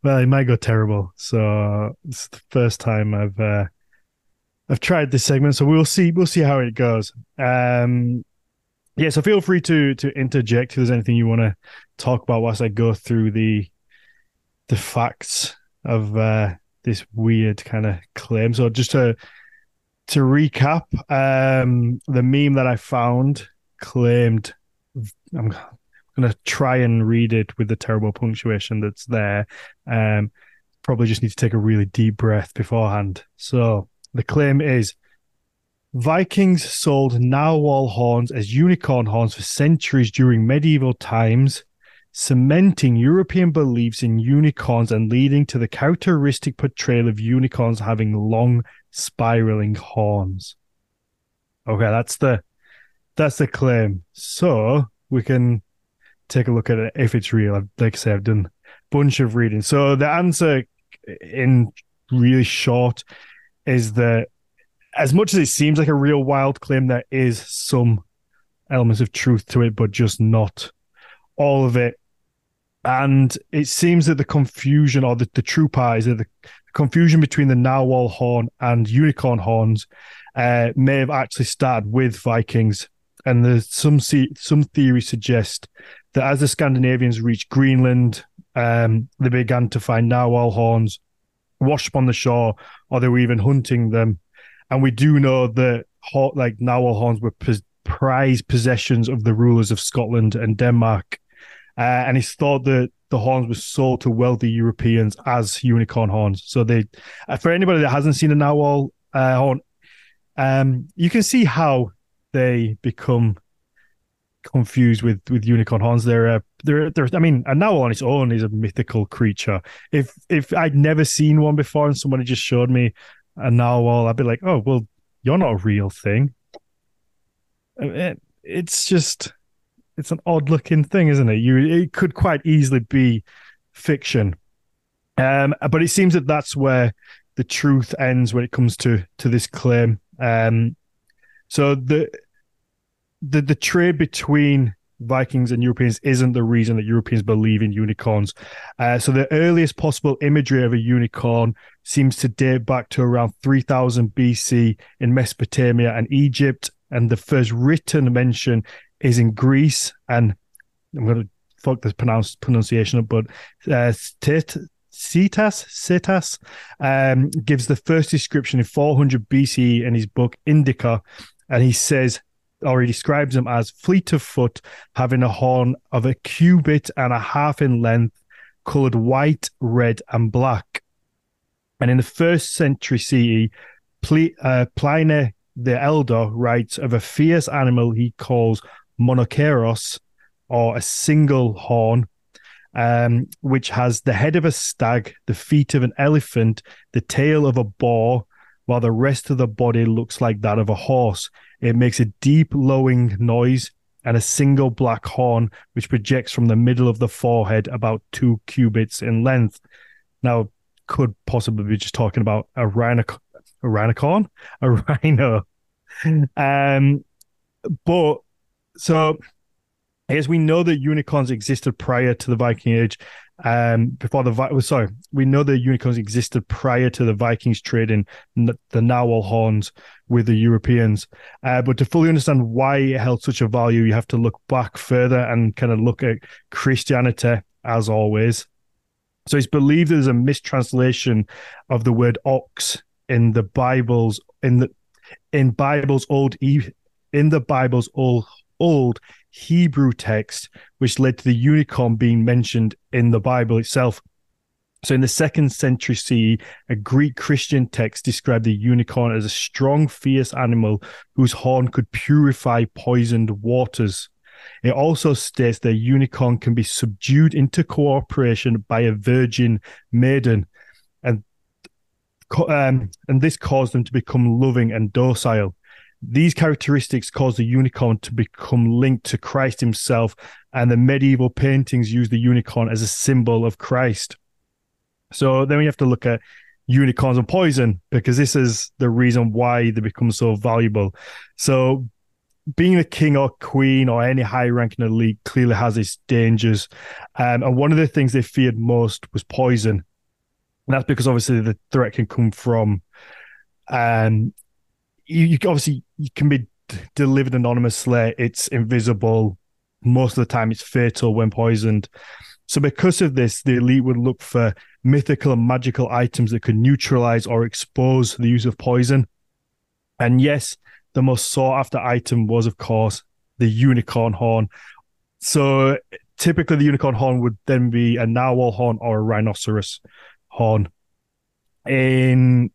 well, it might go terrible. So it's the first time I've uh, I've tried this segment, so we'll see. We'll see how it goes. Um, yeah, so feel free to to interject if there's anything you want to talk about whilst I go through the the facts of uh, this weird kind of claim. So just to to recap, um, the meme that I found claimed. I'm to try and read it with the terrible punctuation that's there. Um, probably just need to take a really deep breath beforehand. So the claim is Vikings sold narwhal horns as unicorn horns for centuries during medieval times, cementing European beliefs in unicorns and leading to the characteristic portrayal of unicorns having long, spiraling horns. Okay, that's the that's the claim. So we can take a look at it if it's real. Like I say, I've done a bunch of reading. So the answer, in really short, is that as much as it seems like a real wild claim, there is some elements of truth to it, but just not all of it. And it seems that the confusion, or the, the true part, is the confusion between the narwhal horn and unicorn horns uh, may have actually started with Vikings. And there's some some theories suggest that as the Scandinavians reached Greenland, um, they began to find narwhal horns washed up on the shore, or they were even hunting them. And we do know that like narwhal horns were prized possessions of the rulers of Scotland and Denmark. Uh, and it's thought that the horns were sold to wealthy Europeans as unicorn horns. So they, uh, for anybody that hasn't seen a narwhal uh, horn, um, you can see how they become confused with with unicorn horns. They're uh, they're they're. I mean, a narwhal on its own is a mythical creature. If if I'd never seen one before and somebody just showed me a narwhal, I'd be like, oh well, you're not a real thing. It, it's just it's an odd looking thing, isn't it? You it could quite easily be fiction. Um, but it seems that that's where the truth ends when it comes to to this claim. Um, so the the the trade between Vikings and Europeans isn't the reason that Europeans believe in unicorns. Uh, so the earliest possible imagery of a unicorn seems to date back to around 3000 BC in Mesopotamia and Egypt, and the first written mention is in Greece. And I'm going to fuck this pronunciation up, but uh, Cetas, Cetas um, gives the first description in 400 BCE in his book Indica, and he says or he describes them as fleet of foot, having a horn of a cubit and a half in length, coloured white, red, and black. And in the first century CE, uh, Pliny the Elder writes of a fierce animal he calls monoceros, or a single horn, um, which has the head of a stag, the feet of an elephant, the tail of a boar, while the rest of the body looks like that of a horse. It makes a deep lowing noise and a single black horn, which projects from the middle of the forehead about two cubits in length. Now, could possibly be just talking about a rhino, a rhinocorn, a rhino. Um, but so as we know that unicorns existed prior to the Viking Age, um, before the well, sorry, we know the unicorns existed prior to the Vikings trading the narwhal horns with the Europeans. Uh, but to fully understand why it held such a value, you have to look back further and kind of look at Christianity as always. So it's believed there's a mistranslation of the word ox in the Bible's in the in Bible's old in the Bible's old old Hebrew text, which led to the unicorn being mentioned in the Bible itself. So, in the second century CE, a Greek Christian text described the unicorn as a strong, fierce animal whose horn could purify poisoned waters. It also states that unicorn can be subdued into cooperation by a virgin maiden, and um, and this caused them to become loving and docile. These characteristics caused the unicorn to become linked to Christ himself, and the medieval paintings use the unicorn as a symbol of Christ. So then we have to look at unicorns and poison because this is the reason why they become so valuable. So being a king or queen or any high rank in a league clearly has its dangers. Um, and one of the things they feared most was poison. And that's because obviously the threat can come from um, you, you obviously you can be delivered anonymously. It's invisible. Most of the time, it's fatal when poisoned. So, because of this, the elite would look for mythical and magical items that could neutralize or expose the use of poison. And yes, the most sought after item was, of course, the unicorn horn. So, typically, the unicorn horn would then be a narwhal horn or a rhinoceros horn. In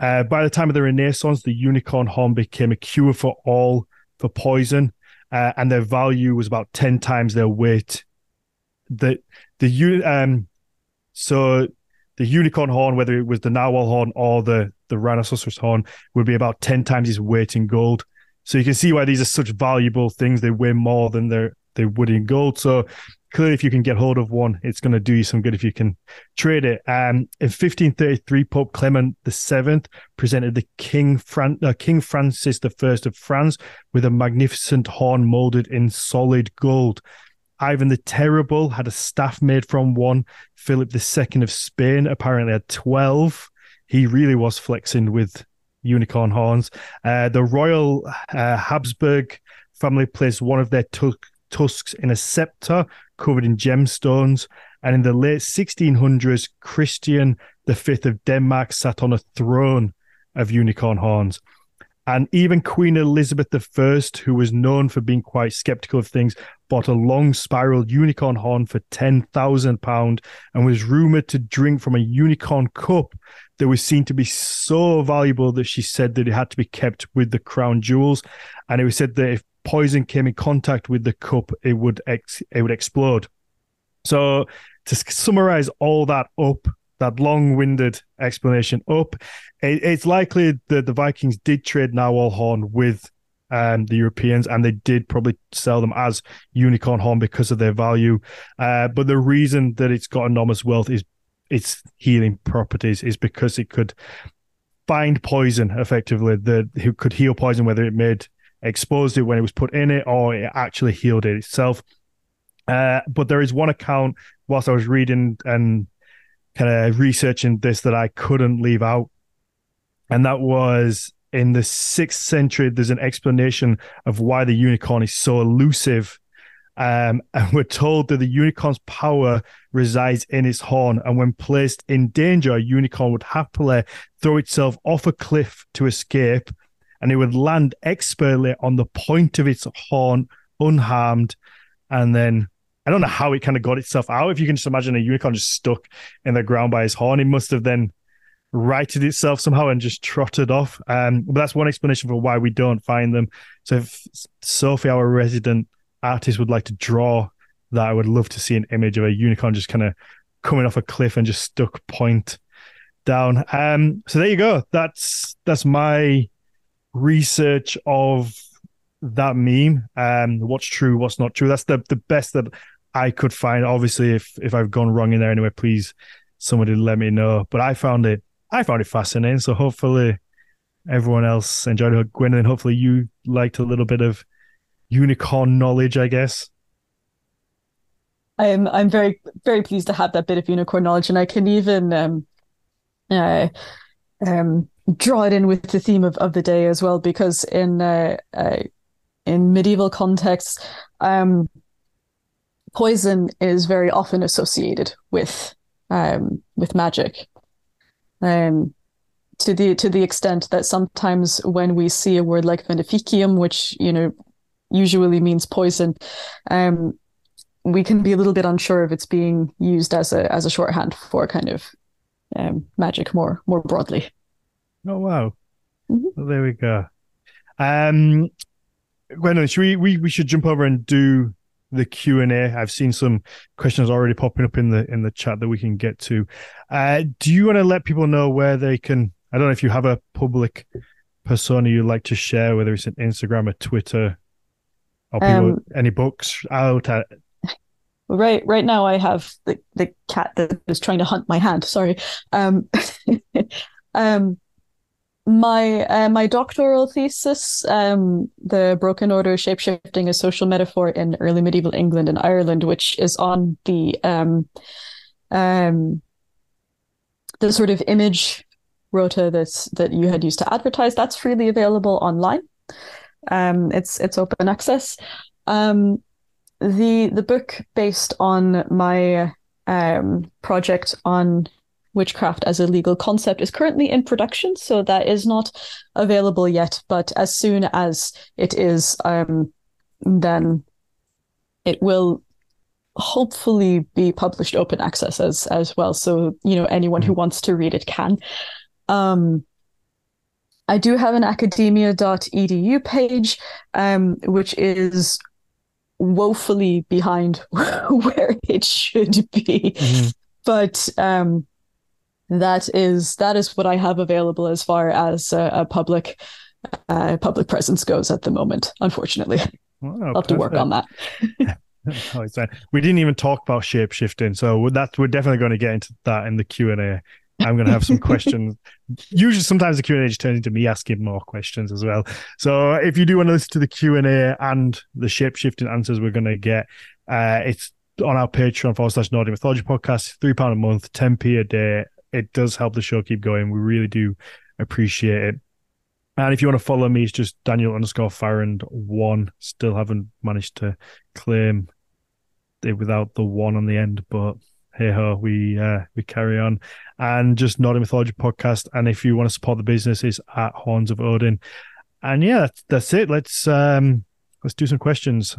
uh, by the time of the Renaissance, the unicorn horn became a cure for all for poison, uh, and their value was about ten times their weight. The the um, so the unicorn horn, whether it was the narwhal horn or the the rhinoceros horn, would be about ten times its weight in gold. So you can see why these are such valuable things. They weigh more than they they would in gold. So clearly, if you can get hold of one, it's going to do you some good if you can trade it. Um, in 1533, Pope Clement VII presented the King Fran- uh, King Francis I of France with a magnificent horn molded in solid gold. Ivan the Terrible had a staff made from one. Philip II of Spain apparently had 12. He really was flexing with unicorn horns. Uh, the royal uh, Habsburg family placed one of their tu- tusks in a scepter covered in gemstones. And in the late 1600s, Christian V of Denmark sat on a throne of unicorn horns. And even Queen Elizabeth I, who was known for being quite skeptical of things, bought a long spiral unicorn horn for £10,000 and was rumored to drink from a unicorn cup that was seen to be so valuable that she said that it had to be kept with the crown jewels. And it was said that if poison came in contact with the cup, it would ex- it would explode. So to summarize all that up, that long-winded explanation up. It, it's likely that the Vikings did trade narwhal horn with um, the Europeans, and they did probably sell them as unicorn horn because of their value. Uh, but the reason that it's got enormous wealth is its healing properties, is because it could find poison effectively that could heal poison, whether it made exposed it when it was put in it or it actually healed it itself. Uh, but there is one account whilst I was reading and kind of researching this that I couldn't leave out. And that was in the sixth century, there's an explanation of why the unicorn is so elusive. Um, and we're told that the unicorn's power resides in its horn. And when placed in danger, a unicorn would happily throw itself off a cliff to escape. And it would land expertly on the point of its horn, unharmed, and then I don't know how it kind of got itself out. If you can just imagine a unicorn just stuck in the ground by his horn, it must have then righted itself somehow and just trotted off. Um, but that's one explanation for why we don't find them. So if Sophie, our resident artist, would like to draw that, I would love to see an image of a unicorn just kind of coming off a cliff and just stuck point down. Um, so there you go. That's that's my research of that meme. Um, what's true, what's not true. That's the the best that I could find. Obviously, if if I've gone wrong in there anyway, please somebody let me know. But I found it I found it fascinating. So hopefully everyone else enjoyed it. Gwyneth, hopefully you liked a little bit of unicorn knowledge, I guess. I'm I'm very very pleased to have that bit of unicorn knowledge, and I can even um, uh, um, draw it in with the theme of, of the day as well, because in uh, uh, in medieval contexts, um, poison is very often associated with um, with magic. Um, to the to the extent that sometimes when we see a word like veneficium, which you know usually means poison, um, we can be a little bit unsure if it's being used as a as a shorthand for kind of um, magic more more broadly. Oh wow! Mm-hmm. Well, there we go. Um, Gwendolyne, should we, we we should jump over and do the Q and A? I've seen some questions already popping up in the in the chat that we can get to. Uh, do you want to let people know where they can? I don't know if you have a public persona you like to share, whether it's an Instagram or Twitter, or people um, any books out. At... Right, right now I have the the cat that is trying to hunt my hand. Sorry. Um, um, my uh, my doctoral thesis, um, the Broken Order shapeshifting a social metaphor in early medieval England and Ireland, which is on the um, um, the sort of image rota that's that you had used to advertise. That's freely available online. Um, it's it's open access. Um, the the book based on my um, project on witchcraft as a legal concept is currently in production, so that is not available yet. But as soon as it is, um, then it will hopefully be published open access as as well. So you know anyone who mm-hmm. wants to read it can. Um, I do have an academia.edu page, um, which is woefully behind where it should be. Mm-hmm. But um, that is that is what I have available as far as a, a public uh, public presence goes at the moment. Unfortunately, oh, I'll have to work on that. we didn't even talk about shape shifting, so that we're definitely going to get into that in the Q and A. I'm going to have some questions. Usually, sometimes the Q and A just turns into me asking more questions as well. So, if you do want to listen to the Q and A and the shape shifting answers we're going to get, uh, it's on our Patreon forward slash Nordic Mythology podcast. Three pound a month, ten p a day it does help the show keep going. We really do appreciate it. And if you want to follow me, it's just Daniel underscore Farrand one. Still haven't managed to claim it without the one on the end, but hey ho, we uh, we carry on. And just Nordic Mythology podcast. And if you want to support the business, is at Horns of Odin. And yeah, that's, that's it. Let's um let's do some questions.